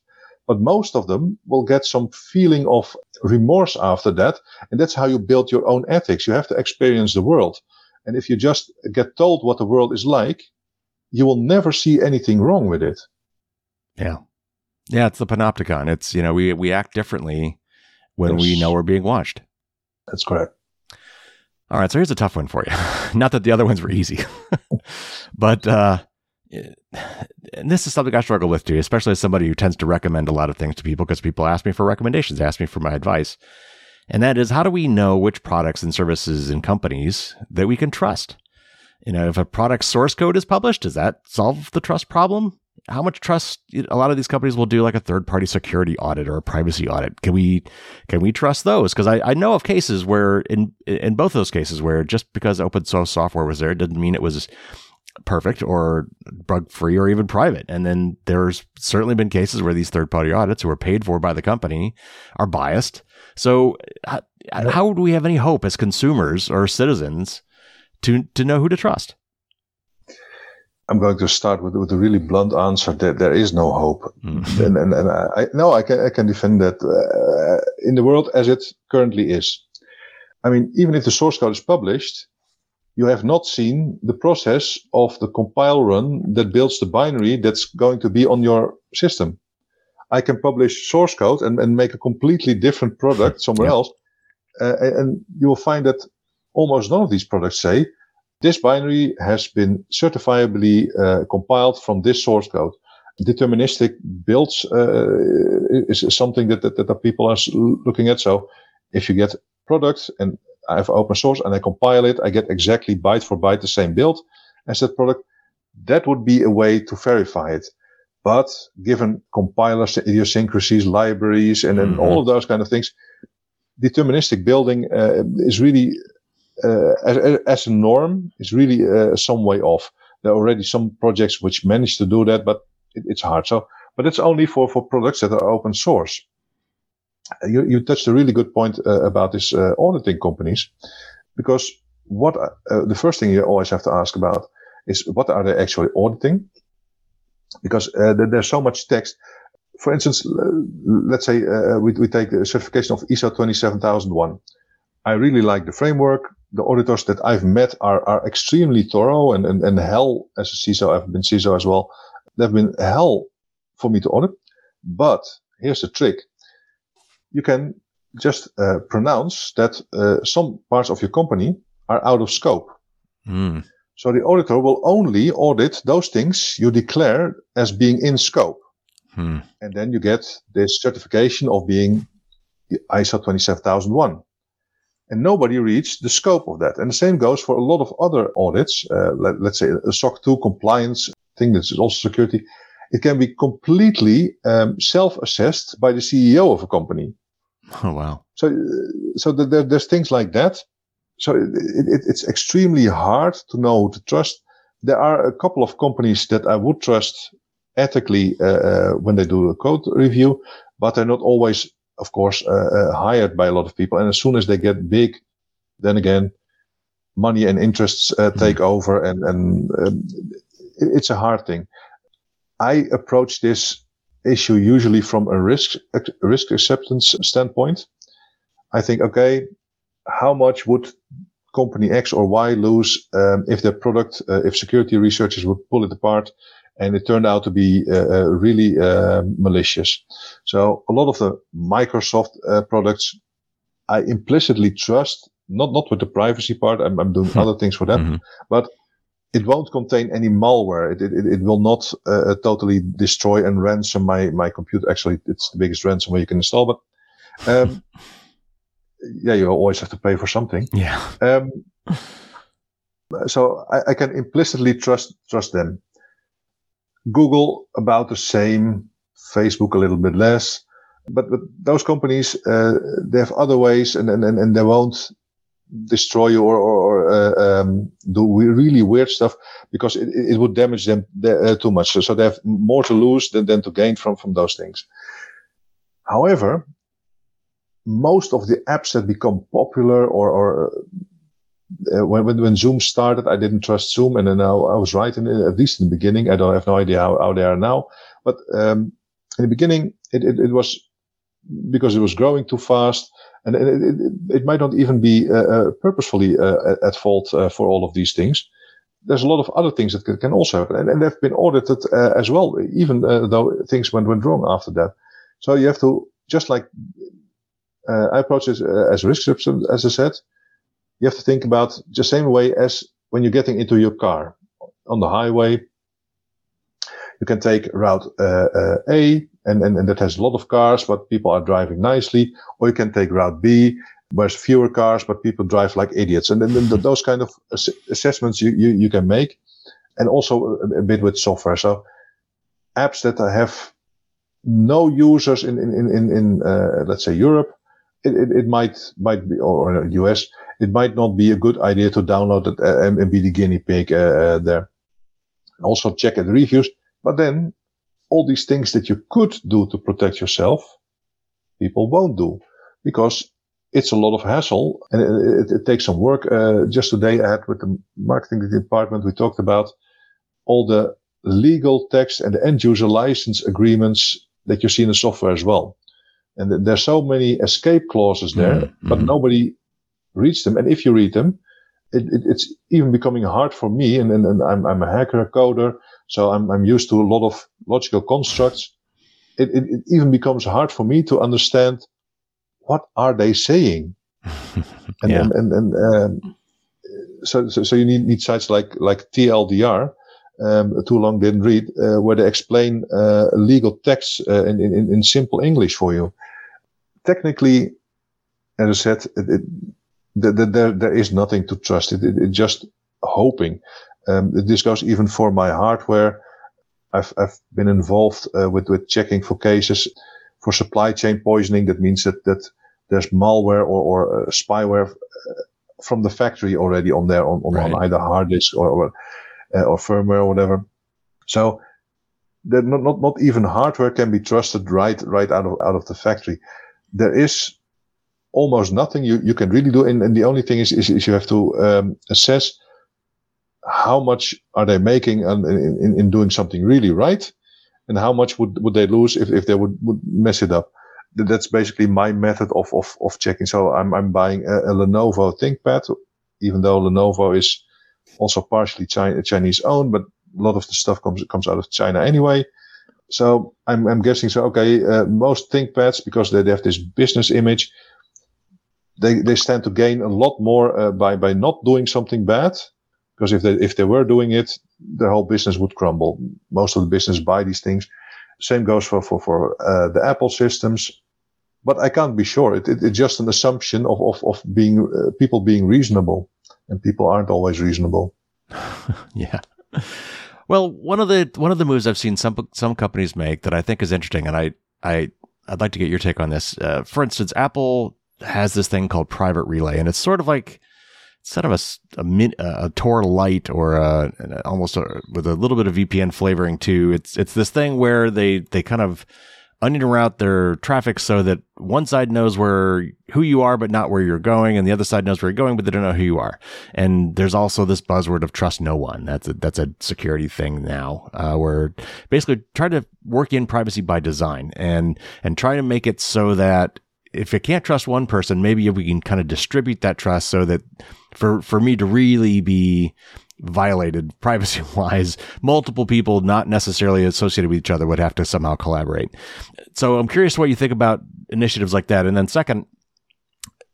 But most of them will get some feeling of remorse after that. And that's how you build your own ethics. You have to experience the world. And if you just get told what the world is like, you will never see anything wrong with it. Yeah. Yeah, it's the panopticon. It's, you know, we, we act differently when yes. we know we're being watched. That's correct. All right, so here's a tough one for you. Not that the other ones were easy, but uh, and this is something I struggle with too, especially as somebody who tends to recommend a lot of things to people because people ask me for recommendations, ask me for my advice. And that is, how do we know which products and services and companies that we can trust? You know, if a product source code is published, does that solve the trust problem? How much trust a lot of these companies will do like a third party security audit or a privacy audit. Can we can we trust those? Because I, I know of cases where in in both those cases where just because open source software was there didn't mean it was perfect or bug free or even private. And then there's certainly been cases where these third party audits who are paid for by the company are biased. So how, how do we have any hope as consumers or citizens to, to know who to trust? I'm going to start with, with a really blunt answer that there is no hope. Mm-hmm. And, and, and I, no, I can, I can defend that uh, in the world as it currently is. I mean, even if the source code is published, you have not seen the process of the compile run that builds the binary that's going to be on your system. I can publish source code and, and make a completely different product somewhere yeah. else. Uh, and you will find that almost none of these products say this binary has been certifiably uh, compiled from this source code. Deterministic builds uh, is, is, something that, that, that people are looking at. So if you get products and I have open source and I compile it, I get exactly byte for byte the same build as that product. That would be a way to verify it. But given compilers, idiosyncrasies, libraries, and then mm-hmm. all of those kind of things, deterministic building uh, is really, uh, as, as, a norm, is really uh, some way off. There are already some projects which manage to do that, but it, it's hard. So, but it's only for, for products that are open source you, you touched a really good point uh, about this uh, auditing companies, because what uh, the first thing you always have to ask about is what are they actually auditing? Because uh, there's so much text. For instance, let's say uh, we, we take the certification of ISO 27001. I really like the framework. The auditors that I've met are, are extremely thorough and, and, and hell as a CISO, I've been CISO as well. They've been hell for me to audit. But here's the trick you can just uh, pronounce that uh, some parts of your company are out of scope. Mm. So the auditor will only audit those things you declare as being in scope. Hmm. And then you get this certification of being ISO 27001. And nobody reads the scope of that. And the same goes for a lot of other audits. Uh, let, us say a SOC 2 compliance thing that's also security. It can be completely um, self-assessed by the CEO of a company. Oh wow! So, so there, there's things like that. So it, it, it's extremely hard to know to trust. There are a couple of companies that I would trust ethically uh, uh, when they do a code review, but they're not always, of course, uh, uh, hired by a lot of people. And as soon as they get big, then again, money and interests uh, mm-hmm. take over, and and um, it, it's a hard thing. I approach this issue usually from a risk risk acceptance standpoint. I think, okay, how much would company X or Y lose um, if their product, uh, if security researchers would pull it apart and it turned out to be uh, uh really uh, malicious. So a lot of the Microsoft uh, products, I implicitly trust, not, not with the privacy part. I'm, I'm doing other things for them, mm-hmm. but it won't contain any malware. It, it, it will not uh, uh, totally destroy and ransom my, my computer. Actually, it's the biggest ransomware you can install, but, um, yeah, you always have to pay for something. Yeah. Um, so I, I, can implicitly trust, trust them. Google about the same, Facebook a little bit less, but, but those companies, uh, they have other ways and, and, and they won't destroy you or, or, or uh, um, do really weird stuff because it, it would damage them uh, too much. So, so they have more to lose than, than to gain from, from those things. However, most of the apps that become popular or, or uh, when, when, when Zoom started, I didn't trust Zoom. And then I, I was right in, at least in the beginning. I don't have no idea how, how they are now, but, um, in the beginning, it, it, it was because it was growing too fast and it, it, it might not even be uh, uh, purposefully uh, at fault uh, for all of these things. There's a lot of other things that can, also happen, and, and, they've been audited uh, as well, even uh, though things went, went wrong after that. So you have to just like I approach it as risk substance, as I said. You have to think about the same way as when you're getting into your car on the highway. You can take route A, and, and, and that has a lot of cars, but people are driving nicely. Or you can take route B, where there's fewer cars, but people drive like idiots. And then, then those kind of ass- assessments you, you, you can make. And also a, a, bit with software. So apps that have no users in, in, in, in, uh, let's say Europe, it, it, it, might, might be, or the US, it might not be a good idea to download it and be the guinea pig uh, uh, there. Also check at reviews, but then all these things that you could do to protect yourself, people won't do because it's a lot of hassle and it, it, it takes some work. Uh, just today I had with the marketing department, we talked about all the legal text and the end user license agreements that you see in the software as well. And there's so many escape clauses there, mm-hmm. but nobody reads them. And if you read them, it, it, it's even becoming hard for me. And, and, and I'm, I'm, a hacker, a coder. So I'm, I'm used to a lot of logical constructs. It, it, it even becomes hard for me to understand what are they saying. and, yeah. and, and, and um, so, so, so, you need, need sites like, like TLDR. Um, too long didn't read, uh, where they explain uh, legal texts uh, in, in, in simple English for you. Technically, as I said, it, it, there, there, there is nothing to trust. It, it, it's just hoping. Um, this goes even for my hardware. I've, I've been involved uh, with, with checking for cases for supply chain poisoning. That means that, that there's malware or, or uh, spyware uh, from the factory already on there on, on, right. on either hard disk or, or, uh, or firmware or whatever. So that not, not, not even hardware can be trusted right, right out of, out of the factory. There is almost nothing you, you can really do. And, and the only thing is, is, is you have to um, assess how much are they making in, in, in, doing something really right, and how much would, would they lose if, if they would, would mess it up. That's basically my method of, of, of checking. So I'm, I'm buying a, a Lenovo ThinkPad, even though Lenovo is also partially China, Chinese owned, but a lot of the stuff comes, comes out of China anyway. So I'm, I'm guessing, so okay, uh, most ThinkPads, because they, they have this business image, they, they stand to gain a lot more uh, by, by not doing something bad. Because if they, if they were doing it, their whole business would crumble. Most of the business buy these things. Same goes for, for, for uh, the Apple systems. But I can't be sure. It, it, it's just an assumption of, of, of being, uh, people being reasonable. And people aren't always reasonable. yeah. Well, one of the one of the moves I've seen some some companies make that I think is interesting, and I I I'd like to get your take on this. Uh, for instance, Apple has this thing called Private Relay, and it's sort of like sort of a a, min, a Tor light or a, almost a, with a little bit of VPN flavoring too. It's it's this thing where they they kind of onion route their traffic so that one side knows where who you are but not where you're going and the other side knows where you're going but they don't know who you are and there's also this buzzword of trust no one that's a that's a security thing now uh, where basically try to work in privacy by design and and try to make it so that if you can't trust one person, maybe we can kind of distribute that trust so that for, for me to really be violated privacy wise, multiple people not necessarily associated with each other would have to somehow collaborate. So I'm curious what you think about initiatives like that. And then second,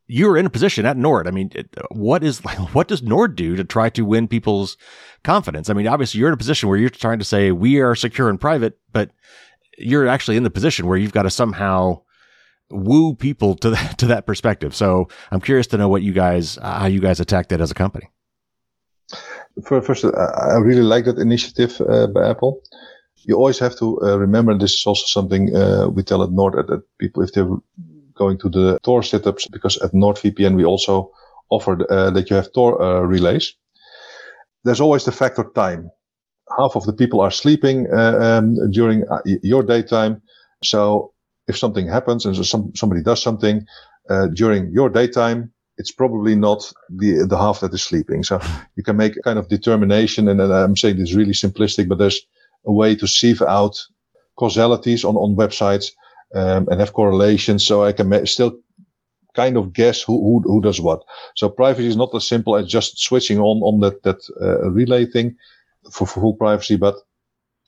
you're in a position at Nord. I mean, what is what does Nord do to try to win people's confidence? I mean, obviously you're in a position where you're trying to say we are secure and private, but you're actually in the position where you've got to somehow woo people to that, to that perspective. So I'm curious to know what you guys, how you guys attack that as a company. First, I really like that initiative uh, by Apple. You always have to uh, remember this is also something uh, we tell at Nord that, people, if they're going to the Tor setups, because at NordVPN we also offer uh, that you have Tor uh, relays, there's always the factor time. Half of the people are sleeping uh, um, during uh, your daytime. So if something happens and so some, somebody does something uh, during your daytime, it's probably not the the half that is sleeping. So you can make a kind of determination, and, I'm saying this really simplistic, but there's a way to sieve out causalities on on websites um, and have correlations. So I can still kind of guess who, who, who does what. So privacy is not as simple as just switching on on that that uh, relay thing for, for, full privacy. But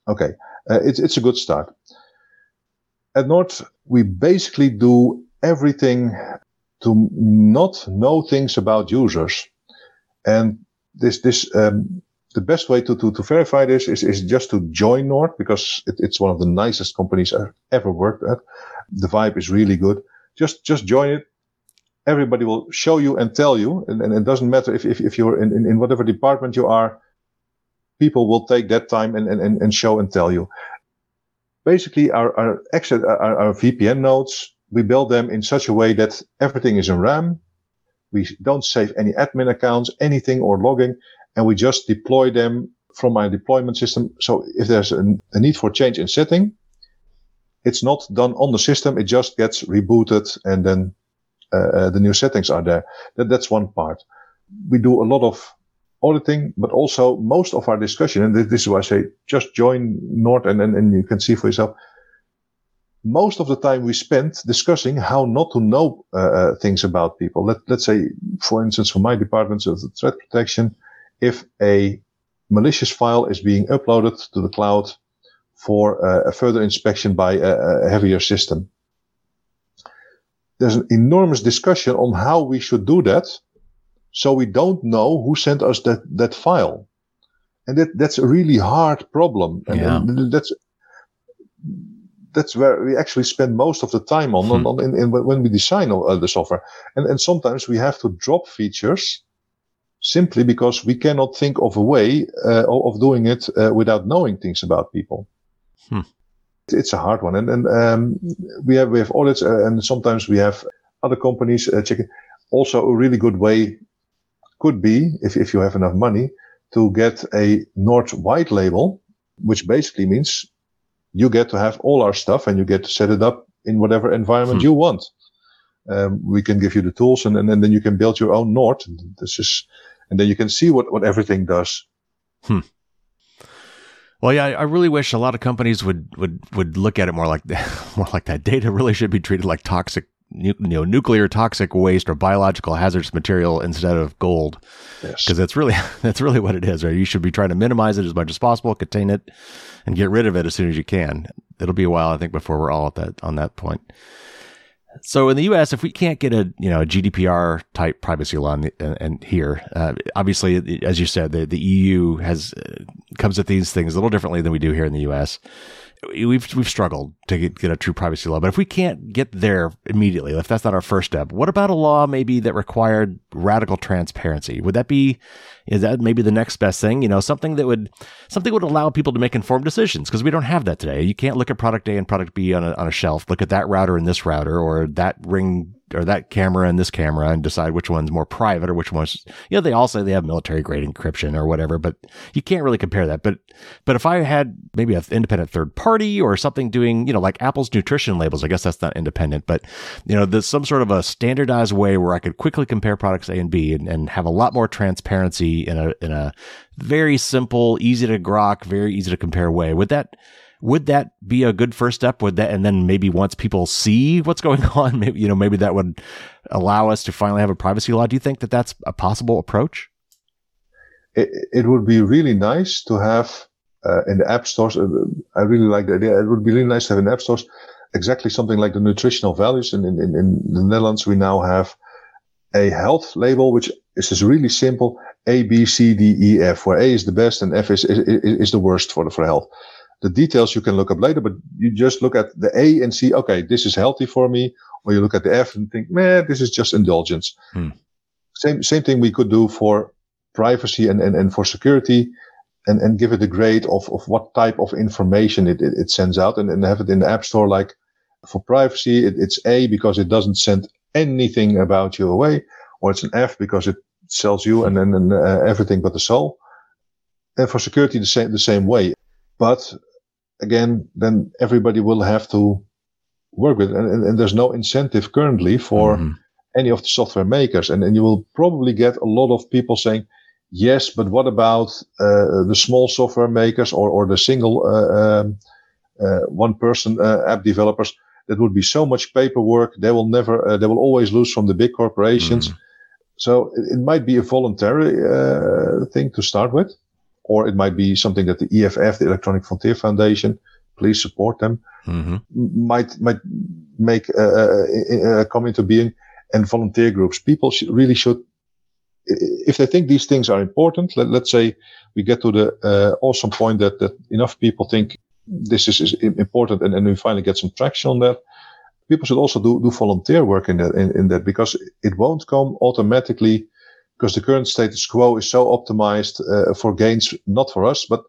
okay, uh, it's it's a good start. At Nord, we basically do everything to not know things about users, and this this um, the best way to, to, to verify this is, is just to join Nord because it, it's one of the nicest companies I've ever worked at. The vibe is really good. Just, just join it. Everybody will show you and tell you. And, and it doesn't matter if, if, if you're in, in, in whatever department you are, people will take that time and, and, and show and tell you. Basically, our, our, exit, our, our VPN nodes, we build them in such a way that everything is in RAM. We don't save any admin accounts, anything or logging and we just deploy them from my deployment system. So if there's a, a need for change in setting, it's not done on the system. It just gets rebooted and then uh, uh, the new settings are there. That, that's one part. We do a lot of auditing, but also most of our discussion, and this is why I say just join Nord and, and, and you can see for yourself. Most of the time we spend discussing how not to know uh, uh things about people. Let, let's say, for instance, for my department of threat protection, if a malicious file is being uploaded to the cloud for uh, a further inspection by a, a, heavier system. There's an enormous discussion on how we should do that. So we don't know who sent us that, that file. And that, that's a really hard problem. And, yeah. and that's, that's where we actually spend most of the time on, hmm. on, in, in, when we design uh, the software. And, and sometimes we have to drop features simply because we cannot think of a way uh, of doing it uh, without knowing things about people. Hmm. It's a hard one, and, and um, we have we have audits, uh, and sometimes we have other companies uh, checking. Also, a really good way could be if if you have enough money to get a Nord white label, which basically means you get to have all our stuff and you get to set it up in whatever environment hmm. you want. Um, we can give you the tools and, and, and, then you can build your own Nord. This is and then you can see what, what everything does. Hmm. Well, yeah, I really wish a lot of companies would would would look at it more like that. More like that. Data really should be treated like toxic, you know, nuclear toxic waste or biological hazardous material instead of gold. Because yes. that's really that's really what it is. Right? You should be trying to minimize it as much as possible, contain it, and get rid of it as soon as you can. It'll be a while, I think, before we're all at that on that point. So in the U.S., if we can't get a you know a GDPR type privacy law, and, and here, uh, obviously, as you said, the, the EU has uh, comes at these things a little differently than we do here in the U.S we've we've struggled to get, get a true privacy law. But if we can't get there immediately, if that's not our first step, what about a law maybe that required radical transparency? Would that be is that maybe the next best thing? You know, something that would something would allow people to make informed decisions because we don't have that today. You can't look at product A and product B on a on a shelf, look at that router and this router, or that ring or that camera and this camera and decide which one's more private or which one's, you know, they all say they have military grade encryption or whatever, but you can't really compare that. But, but if I had maybe an independent third party or something doing, you know, like Apple's nutrition labels, I guess that's not independent, but, you know, there's some sort of a standardized way where I could quickly compare products A and B and, and have a lot more transparency in a, in a very simple, easy to grok, very easy to compare way. Would that, would that be a good first step? Would that, and then maybe once people see what's going on, maybe, you know, maybe that would allow us to finally have a privacy law. Do you think that that's a possible approach? It, it would be really nice to have uh, in the app stores. Uh, I really like the idea. It would be really nice to have in app stores exactly something like the nutritional values. In, in, in the Netherlands, we now have a health label, which is just really simple. A, B, C, D, E, F, where A is the best and F is, is, is the worst for the, for health. The details you can look up later, but you just look at the A and see, okay, this is healthy for me. Or you look at the F and think, man, this is just indulgence. Hmm. Same, same thing we could do for privacy and, and, and for security and, and give it a grade of, of what type of information it, it, it sends out and, and have it in the app store. Like for privacy, it, it's A because it doesn't send anything about you away. or it's an F because it sells you and then uh, everything but the soul. And for security, the same the same way. But again, then everybody will have to work with, it. And, and, there's no incentive currently for mm-hmm. any of the software makers, and, and you will probably get a lot of people saying, yes, but what about uh, the small software makers or or the single uh, um, uh, one person uh, app developers? That would be so much paperwork. They will never. Uh, they will always lose from the big corporations. Mm. So it, it, might be a voluntary uh, thing to start with, or it might be something that the EFF, the Electronic Frontier Foundation, please support them, mm-hmm. might might make come into being. And volunteer groups, people sh- really should if they think these things are important, let, us say we get to the uh, awesome point that, that enough people think this is, is important and, and we finally get some traction on that. People should also do, do volunteer work in that, in, in that because it won't come automatically because the current status quo is so optimized uh, for gains, not for us, but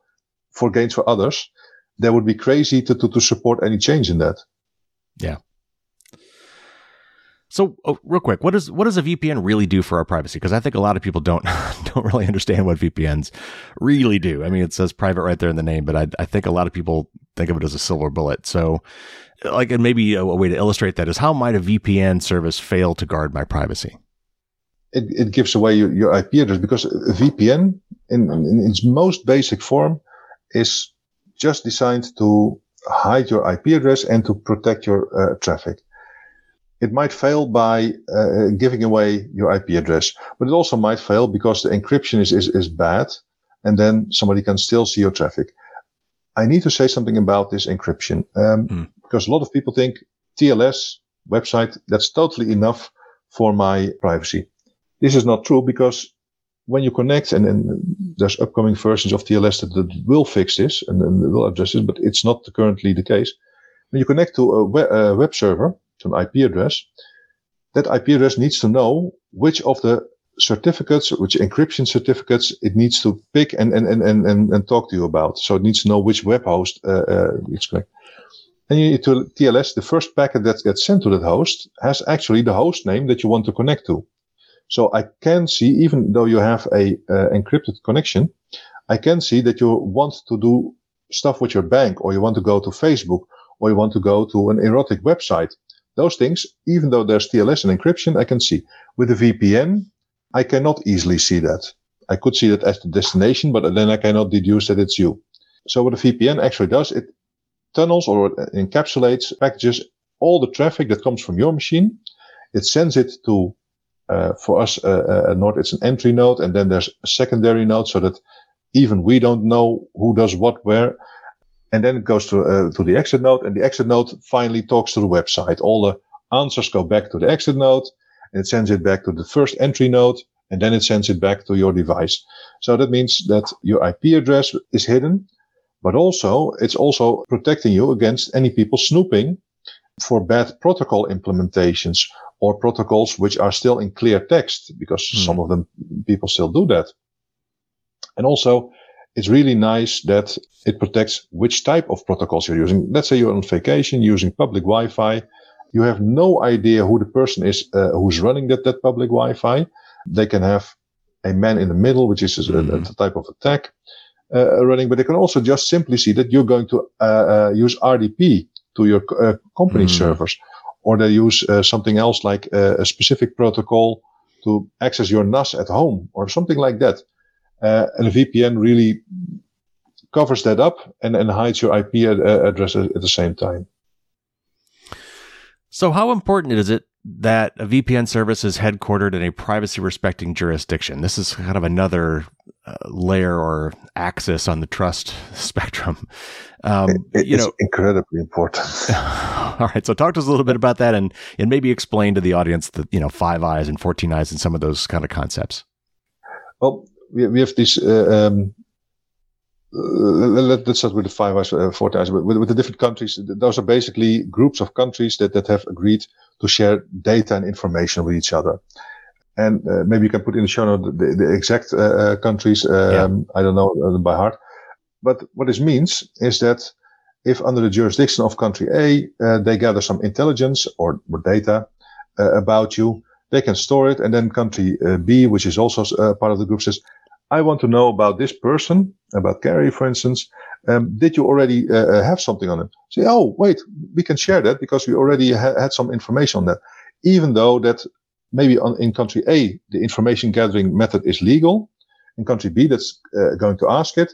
for gains for others. That would be crazy to, to, to support any change in that. Yeah. So, oh, real quick, what does what does a VPN really do for our privacy? Because I think a lot of people don't don't really understand what VPNs really do. I mean, it says private right there in the name, but I, I think a lot of people think of it as a silver bullet. So, like, and maybe a, a way to illustrate that is how might a VPN service fail to guard my privacy? It, it gives away your, your IP address because a VPN, in, in its most basic form, is just designed to hide your IP address and to protect your uh, traffic. It might fail by uh, giving away your IP address, but it also might fail because the encryption is, is, is bad and then somebody can still see your traffic. I need to say something about this encryption um, mm. because a lot of people think TLS website, that's totally enough for my privacy. This is not true because when you connect and, then there's upcoming versions of TLS that, that will fix this and, and will address this, but it's not currently the case. When you connect to a web, a web server, to an IP address, that IP address needs to know which of the certificates, which encryption certificates it needs to pick and, and, and, and, and talk to you about. So it needs to know which web host uh, uh, it's. And you need to TLS, the first packet that gets sent to that host has actually the host name that you want to connect to. So I can see, even though you have a uh, encrypted connection, I can see that you want to do stuff with your bank or you want to go to Facebook or you want to go to an erotic website. Those things, even though there's TLS and encryption, I can see. With a VPN, I cannot easily see that. I could see that as the destination, but then I cannot deduce that it's you. So what a VPN actually does, it tunnels or encapsulates, packages all the traffic that comes from your machine. It sends it to, uh, for us, uh, uh, Nord, it's an entry node, and then there's a secondary node so that even we don't know who does what where and then it goes to uh, to the exit node, and the exit node finally talks to the website. All the answers go back to the exit node, and it sends it back to the first entry node, and then it sends it back to your device. So that means that your IP address is hidden, but also it's also protecting you against any people snooping for bad protocol implementations or protocols which are still in clear text because hmm. some of them people still do that. And also it's really nice that it protects which type of protocols you're using. Let's say you're on vacation using public Wi-Fi. You have no idea who the person is uh, who's running that, that public Wi-Fi. They can have a man in the middle, which is a, mm-hmm. a type of attack uh, running, but they can also just simply see that you're going to uh, uh use RDP to your uh, company mm-hmm. servers, or they use uh, something else like a specific protocol to access your NAS at home, or something like that. Uh, and a VPN really covers that up and, and hides your IP ad- uh, address at the same time. So, how important is it that a VPN service is headquartered in a privacy respecting jurisdiction? This is kind of another uh, layer or axis on the trust spectrum. Um, it, you know, incredibly important. all right, so talk to us a little bit about that, and and maybe explain to the audience the you know five eyes and fourteen eyes and some of those kind of concepts. Well, we, we have these. Uh, um, uh, let, us start with the five eyes, uh, four eyes. With, with the different countries, those are basically groups of countries that, that have agreed to share data and information with each other. And uh, maybe you can put in the show note the, the exact uh, uh countries. Um, yeah. I don't know by heart. But what this means is that if under the jurisdiction of country A, uh, they gather some intelligence or, or data about you, they can store it. And then country uh, B, which is also uh, part of the group says, I want to know about this person, about Carey, for instance. Um, did you already uh, uh, have something on him? Say, oh, wait, we can share that because we already ha- had some information on that. Even though that maybe on, in country A, the information gathering method is legal. In country B, that's uh, going to ask it.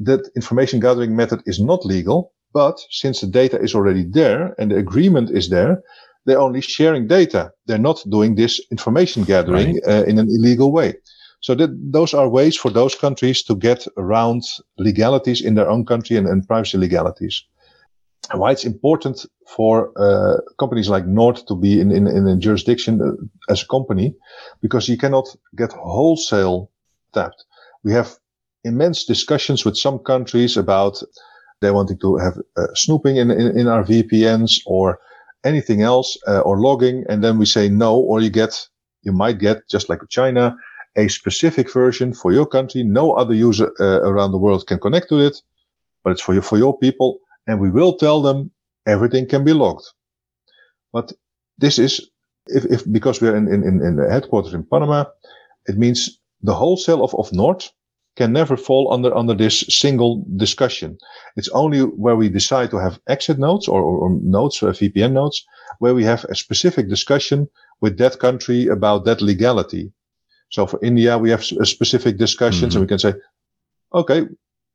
That information gathering method is not legal. But since the data is already there and the agreement is there, they're only sharing data. They're not doing this information gathering right. uh, in an illegal way. So that, those are ways for those countries to get around legalities in their own country and, and privacy legalities. And why it's important for uh, companies like Nord to be in, in, in a jurisdiction uh, as a company, because you cannot get wholesale tapped. We have immense discussions with some countries about they wanting to have uh, snooping in, in, in, our VPNs or anything else uh, or logging. And then we say no, or you get, you might get just like China, a specific version for your country. No other user uh, around the world can connect to it, but it's for you, for your people. And we will tell them everything can be logged. But this is, if, if because we're in, in, in the headquarters in Panama, it means the wholesale of, of Nord can never fall under, under this single discussion. It's only where we decide to have exit nodes or, or, or nodes, uh, VPN nodes, where we have a specific discussion with that country about that legality. So for India, we have a specific discussions mm-hmm. and we can say, okay,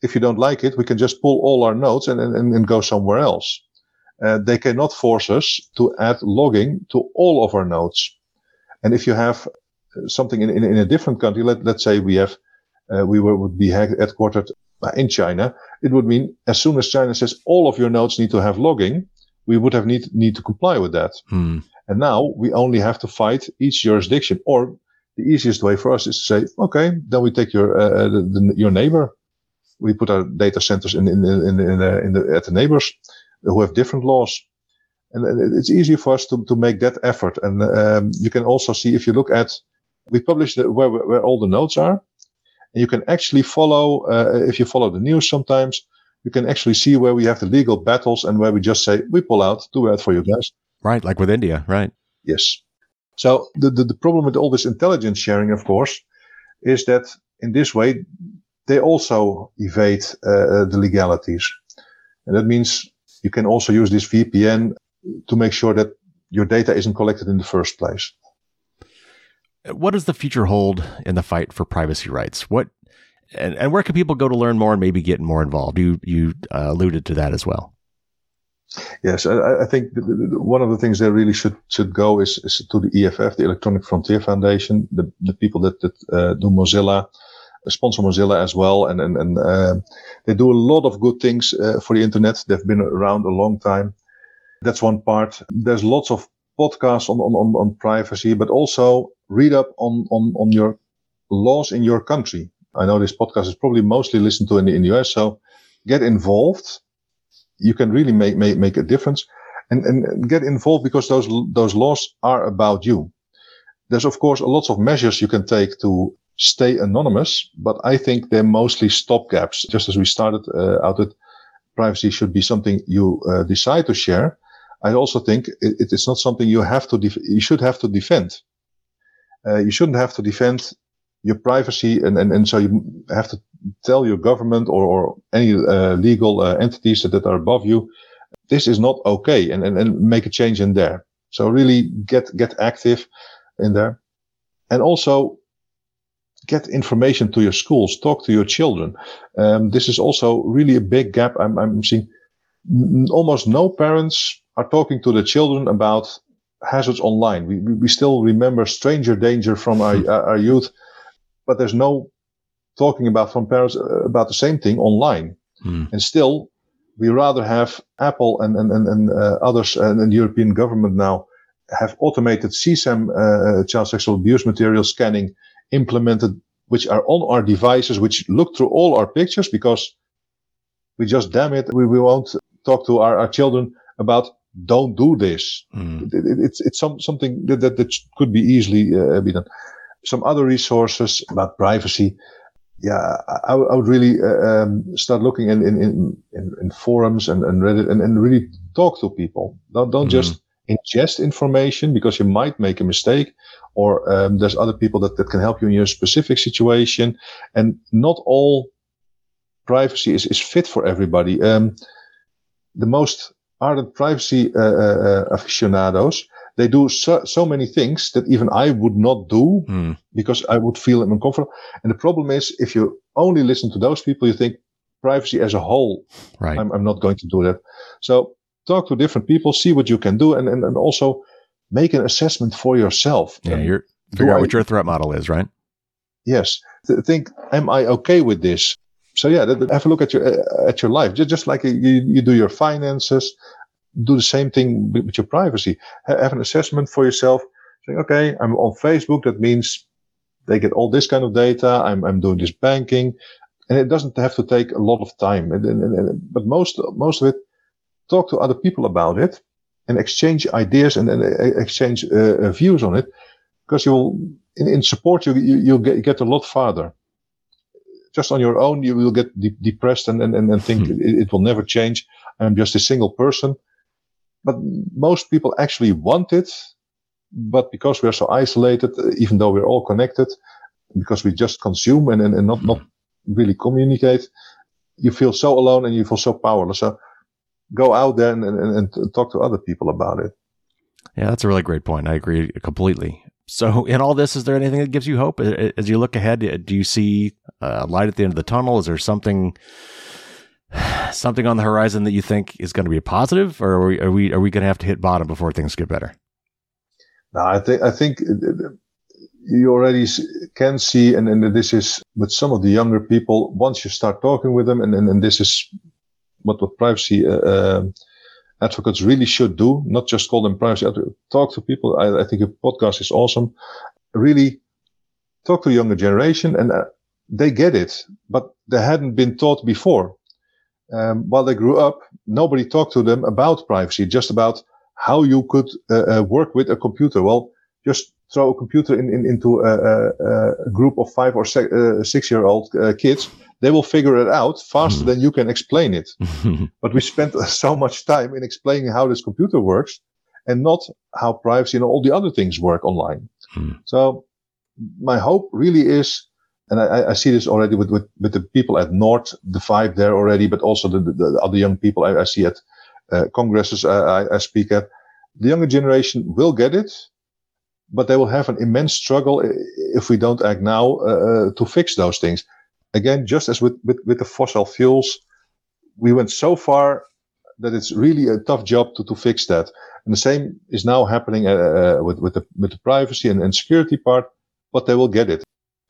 if you don't like it, we can just pull all our nodes and, and, and go somewhere else. Uh, they cannot force us to add logging to all of our nodes. And if you have something in, in, in a different country, let, let's say we have uh, we were, would be headquartered in China, it would mean as soon as China says all of your nodes need to have logging, we would have need, need to comply with that. Hmm. And now we only have to fight each jurisdiction. Or the easiest way for us is to say, okay, then we take your uh, uh the, the, your neighbor. We put our data centers in in in, in, the, in the, at the neighbors who have different laws, and it's easier for us to to make that effort. And um, you can also see if you look at we publish the, where where all the nodes are, and you can actually follow, uh, if you follow the news sometimes, you can actually see where we have the legal battles and where we just say, we pull out, do that for you guys. Right, like with India, right? Yes. So the, the, the problem with all this intelligence sharing, of course, is that in this way, they also evade uh, the legalities. And that means you can also use this VPN to make sure that your data isn't collected in the first place. What does the future hold in the fight for privacy rights? What and, and where can people go to learn more and maybe get more involved? You you uh, alluded to that as well. Yes, I, I think one of the things that really should should go is, is to the EFF, the Electronic Frontier Foundation, the, the people that, that uh, do Mozilla, sponsor Mozilla as well, and and, and uh, they do a lot of good things uh, for the internet. They've been around a long time. That's one part. There's lots of podcasts on, on, on, on privacy, but also read up on, on, on your laws in your country. I know this podcast is probably mostly listened to in the, in the US. So get involved. You can really make, make, make a difference and, and get involved because those, those laws are about you. There's of course a lots of measures you can take to stay anonymous, but I think they're mostly stopgaps. Just as we started uh, out with privacy should be something you uh, decide to share. I also think it, it's not something you have to, def- you should have to defend. Uh, you shouldn't have to defend your privacy and, and, and so you have to tell your government or, or any uh, legal uh, entities that, that are above you, this is not okay and, and, and make a change in there. So really get, get active in there and also get information to your schools, talk to your children. Um, this is also really a big gap. I'm, I'm seeing almost no parents are talking to the children about hazards online. We, we still remember stranger danger from our, hmm. our youth, but there's no talking about from parents uh, about the same thing online. Mm. And still, we rather have Apple and, and, and, and uh, others and, and European government now have automated CSAM, uh, child sexual abuse material scanning implemented, which are on our devices, which look through all our pictures because we just damn it. We, we won't talk to our, our children about don't do this. Mm. It, it, it's it's some something that that, that could be easily uh, be done. Some other resources about privacy. Yeah, I, I would really uh, um, start looking in in, in, in, forums and, and Reddit and, and really talk to people. Don't don't mm. just ingest information because you might make a mistake or um, there's other people that, that can help you in your specific situation. And not all privacy is, is fit for everybody. Um, the most ardent privacy uh, uh, uh, aficionados, they do so, so many things that even I would not do mm. because I would feel uncomfortable. And the problem is, if you only listen to those people, you think privacy as a whole, right. I'm, I'm not going to do that. So talk to different people, see what you can do, and, and, and also make an assessment for yourself. Yeah, you're figure out I, what your threat model is, right? Yes. Think, am I okay with this? So yeah, have a look at your uh, at your life. Just, just like you, you do your finances, do the same thing with your privacy. Have an assessment for yourself. Saying, okay, I'm on Facebook. That means they get all this kind of data. I'm I'm doing this banking, and it doesn't have to take a lot of time. And, and, and, but most most of it, talk to other people about it, and exchange ideas and, and uh, exchange uh, uh, views on it, because you'll in, in support you, you you'll get, get a lot farther just on your own, you will get de- depressed and, and, and think hmm. it, it, will never change. I'm just a single person. But most people actually want it. But because we're so isolated, even though we're all connected, because we just consume and, and, and not, not really communicate, you feel so alone and you feel so powerless. So go out there and, and, and talk to other people about it. Yeah, that's a really great point. I agree completely. So, in all this, is there anything that gives you hope as you look ahead? Do you see a light at the end of the tunnel? Is there something, something on the horizon that you think is going to be a positive, or are we are we, are we going to have to hit bottom before things get better? No, I think I think uh, you already can see, and, and this is with some of the younger people. Once you start talking with them, and and, and this is what what privacy. Uh, uh, advocates really should do, not just call them privacy advocates. Talk to people. I, I think a podcast is awesome. Really talk to the younger generation and uh, they get it, but they hadn't been taught before. Um, while they grew up, nobody talked to them about privacy, just about how you could uh, uh, work with a computer. Well, just throw a computer in, in, into a, a, a, group of five or se- uh, six year old uh, kids they will figure it out faster mm. than you can explain it. but we spent so much time in explaining how this computer works and not how privacy and all the other things work online. Mm. So my hope really is, and I, I see this already with, with, with, the people at Nord, the five there already, but also the, the, the other young people I, I see at uh, congresses I, I speak at. The younger generation will get it, but they will have an immense struggle if we don't act now uh, uh to fix those things again, just as with, with, with the fossil fuels, we went so far that it's really a tough job to, to fix that. And the same is now happening uh, uh, with, with, the, with the privacy and, and security part, but they will get it.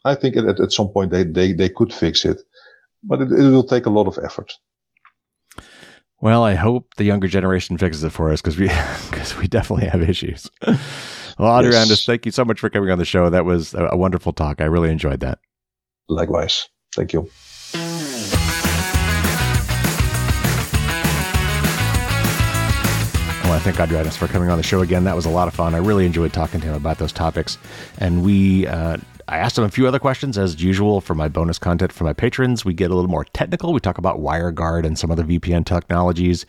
I think at, at some point they, they, they could fix it, but it, it will take a lot of effort. Well, I hope the younger generation fixes it for us because we because we definitely have issues. well, Andrew yes. Thank you so much for coming on the show. That was a, a wonderful talk. I really enjoyed that. Likewise. Thank you. I want to thank Andis for coming on the show again. That was a lot of fun. I really enjoyed talking to him about those topics. And we, uh, I asked him a few other questions as usual for my bonus content for my patrons. We get a little more technical. We talk about WireGuard and some other VPN technologies.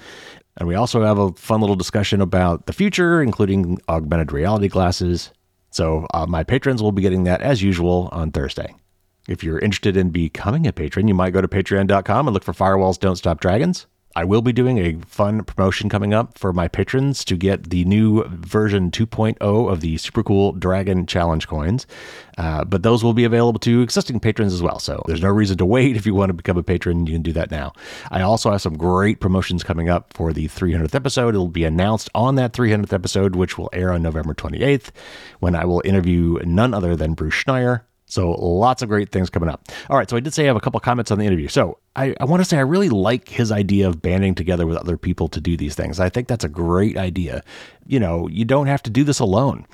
And we also have a fun little discussion about the future, including augmented reality glasses. So uh, my patrons will be getting that as usual on Thursday. If you're interested in becoming a patron, you might go to patreon.com and look for Firewalls Don't Stop Dragons. I will be doing a fun promotion coming up for my patrons to get the new version 2.0 of the super cool Dragon Challenge coins. Uh, but those will be available to existing patrons as well. So there's no reason to wait. If you want to become a patron, you can do that now. I also have some great promotions coming up for the 300th episode. It'll be announced on that 300th episode, which will air on November 28th, when I will interview none other than Bruce Schneier so lots of great things coming up. All right, so I did say I have a couple comments on the interview. So I, I want to say I really like his idea of banding together with other people to do these things. I think that's a great idea. You know, you don't have to do this alone.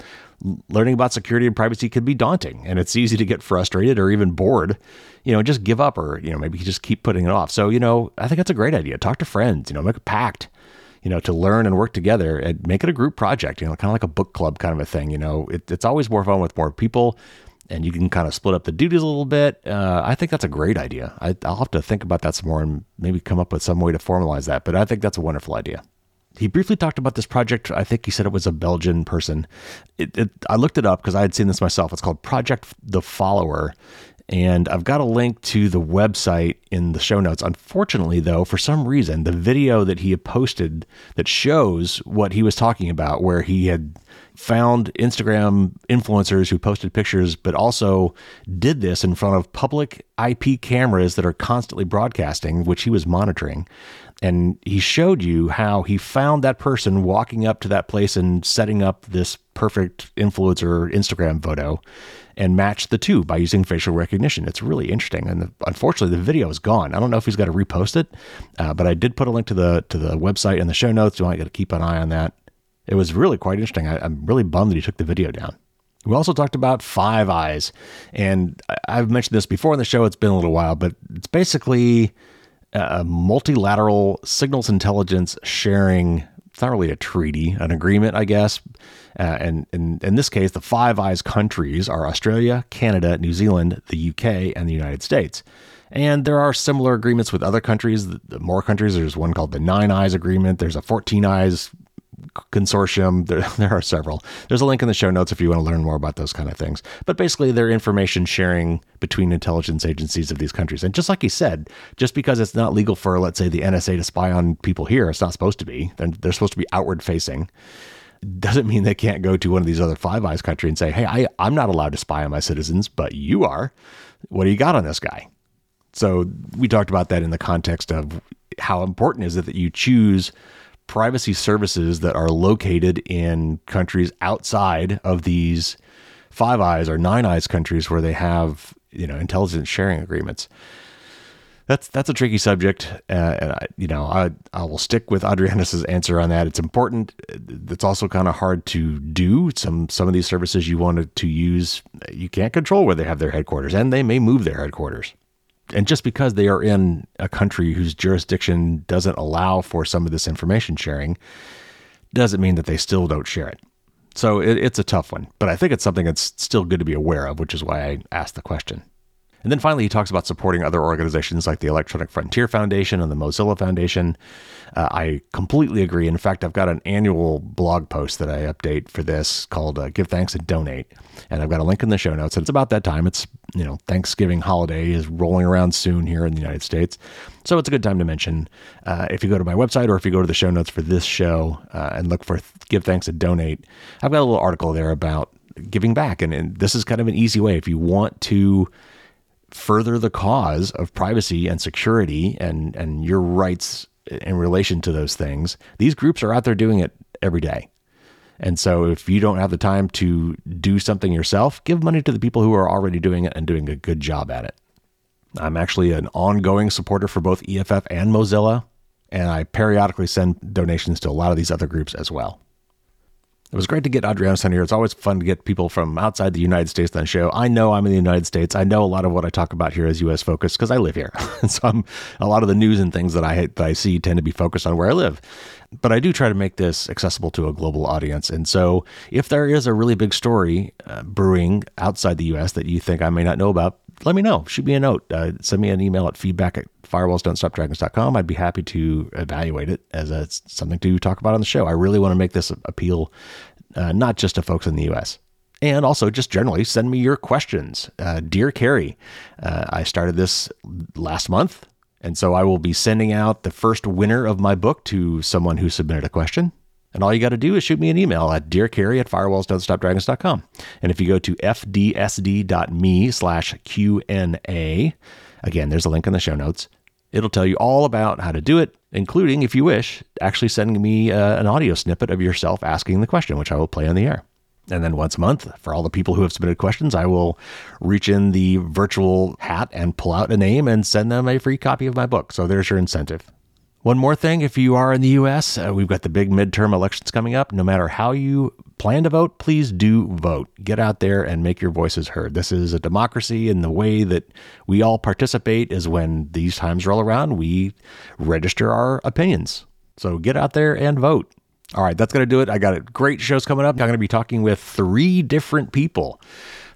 Learning about security and privacy can be daunting, and it's easy to get frustrated or even bored. You know, just give up, or you know, maybe just keep putting it off. So, you know, I think that's a great idea. Talk to friends. You know, make a pact you know, to learn and work together and make it a group project, you know, kind of like a book club kind of a thing. You know, it, it's always more fun with more people and you can kind of split up the duties a little bit. Uh, I think that's a great idea. I, will have to think about that some more and maybe come up with some way to formalize that. But I think that's a wonderful idea. he briefly talked about this project. I think he said it was a Belgian person. It, it, I looked it up because I had seen this myself. It's called Project the Follower. And I've got a link to the website in the show notes. Unfortunately, though, for some reason, the video that he posted that shows what he was talking about, where he had found Instagram influencers who posted pictures, but also did this in front of public IP cameras that are constantly broadcasting, which he was monitoring. And he showed you how he found that person walking up to that place and setting up this perfect influencer Instagram photo and match the two by using facial recognition. It's really interesting. And the, unfortunately, the video is gone. I don't know if he's got to repost it, uh, but I did put a link to the to the website in the show notes. You might got to keep an eye on that. It was really quite interesting. I, I'm really bummed that he took the video down. We also talked about Five Eyes, and I've mentioned this before in the show. It's been a little while, but it's basically a multilateral signals intelligence sharing it's not really a treaty, an agreement, I guess. Uh, and, and in this case, the Five Eyes countries are Australia, Canada, New Zealand, the UK, and the United States. And there are similar agreements with other countries. The, the more countries, there's one called the Nine Eyes Agreement. There's a 14 Eyes consortium. There, there are several. There's a link in the show notes if you want to learn more about those kind of things. But basically, they're information sharing between intelligence agencies of these countries. And just like he said, just because it's not legal for, let's say, the NSA to spy on people here, it's not supposed to be. They're, they're supposed to be outward facing. Doesn't mean they can't go to one of these other Five Eyes country and say, hey, I, I'm not allowed to spy on my citizens, but you are. What do you got on this guy? So we talked about that in the context of how important is it that you choose privacy services that are located in countries outside of these Five Eyes or Nine Eyes countries where they have you know intelligence sharing agreements. That's that's a tricky subject, uh, and I, you know I I will stick with Adrianus's answer on that. It's important. It's also kind of hard to do. Some some of these services you wanted to use, you can't control where they have their headquarters, and they may move their headquarters and just because they are in a country whose jurisdiction doesn't allow for some of this information sharing doesn't mean that they still don't share it. So it, it's a tough one, but I think it's something that's still good to be aware of, which is why I asked the question. And then finally, he talks about supporting other organizations like the Electronic Frontier Foundation and the Mozilla Foundation. Uh, I completely agree. In fact, I've got an annual blog post that I update for this called uh, "Give Thanks and Donate," and I've got a link in the show notes. And it's about that time. It's you know Thanksgiving holiday is rolling around soon here in the United States, so it's a good time to mention. Uh, if you go to my website or if you go to the show notes for this show uh, and look for "Give Thanks and Donate," I've got a little article there about giving back, and, and this is kind of an easy way if you want to further the cause of privacy and security and, and your rights in relation to those things, these groups are out there doing it every day. And so if you don't have the time to do something yourself, give money to the people who are already doing it and doing a good job at it. I'm actually an ongoing supporter for both EFF and Mozilla, and I periodically send donations to a lot of these other groups as well. It was great to get Adrianus on here. It's always fun to get people from outside the United States on the show. I know I'm in the United States. I know a lot of what I talk about here is U.S. focused because I live here. so I'm, a lot of the news and things that I that I see tend to be focused on where I live. But I do try to make this accessible to a global audience. And so if there is a really big story uh, brewing outside the U.S. that you think I may not know about, let me know. Shoot me a note. Uh, send me an email at feedback at firewallsdon'tstopdragons.com. I'd be happy to evaluate it as a, something to talk about on the show. I really want to make this appeal uh, not just to folks in the U.S. And also, just generally, send me your questions. Uh, Dear Carey, uh, I started this last month, and so I will be sending out the first winner of my book to someone who submitted a question. And all you got to do is shoot me an email at dearcarey at firewallsdon'tstopdragons.com. And if you go to fdsd.me slash Q&A, again, there's a link in the show notes. It'll tell you all about how to do it, including, if you wish, actually sending me uh, an audio snippet of yourself asking the question, which I will play on the air. And then once a month, for all the people who have submitted questions, I will reach in the virtual hat and pull out a name and send them a free copy of my book. So there's your incentive. One more thing if you are in the US, uh, we've got the big midterm elections coming up. No matter how you plan to vote, please do vote. Get out there and make your voices heard. This is a democracy, and the way that we all participate is when these times roll around, we register our opinions. So get out there and vote. All right, that's going to do it. I got a great shows coming up. I'm going to be talking with three different people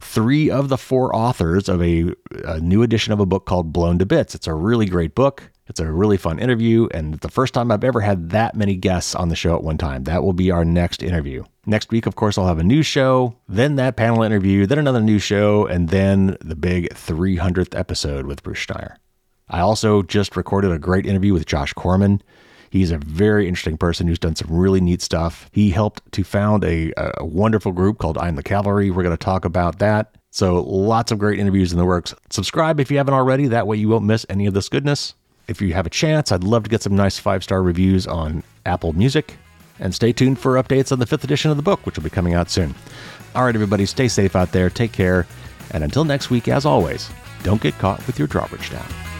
three of the four authors of a, a, new edition of a book called Blown to Bits. It's a really great book. It's a really fun interview, and the first time I've ever had that many guests on the show at one time. That will be our next interview. Next week, of course, I'll have a new show, then that panel interview, then another new show, and then the big 300th episode with Bruce Schneier. I also just recorded a great interview with Josh Corman. He's a very interesting person who's done some really neat stuff. He helped to found a, a wonderful group called I'm the Cavalry. We're going to talk about that. So, lots of great interviews in the works. Subscribe if you haven't already. That way, you won't miss any of this goodness. If you have a chance, I'd love to get some nice five star reviews on Apple Music. And stay tuned for updates on the fifth edition of the book, which will be coming out soon. All right, everybody, stay safe out there. Take care. And until next week, as always, don't get caught with your drawbridge down.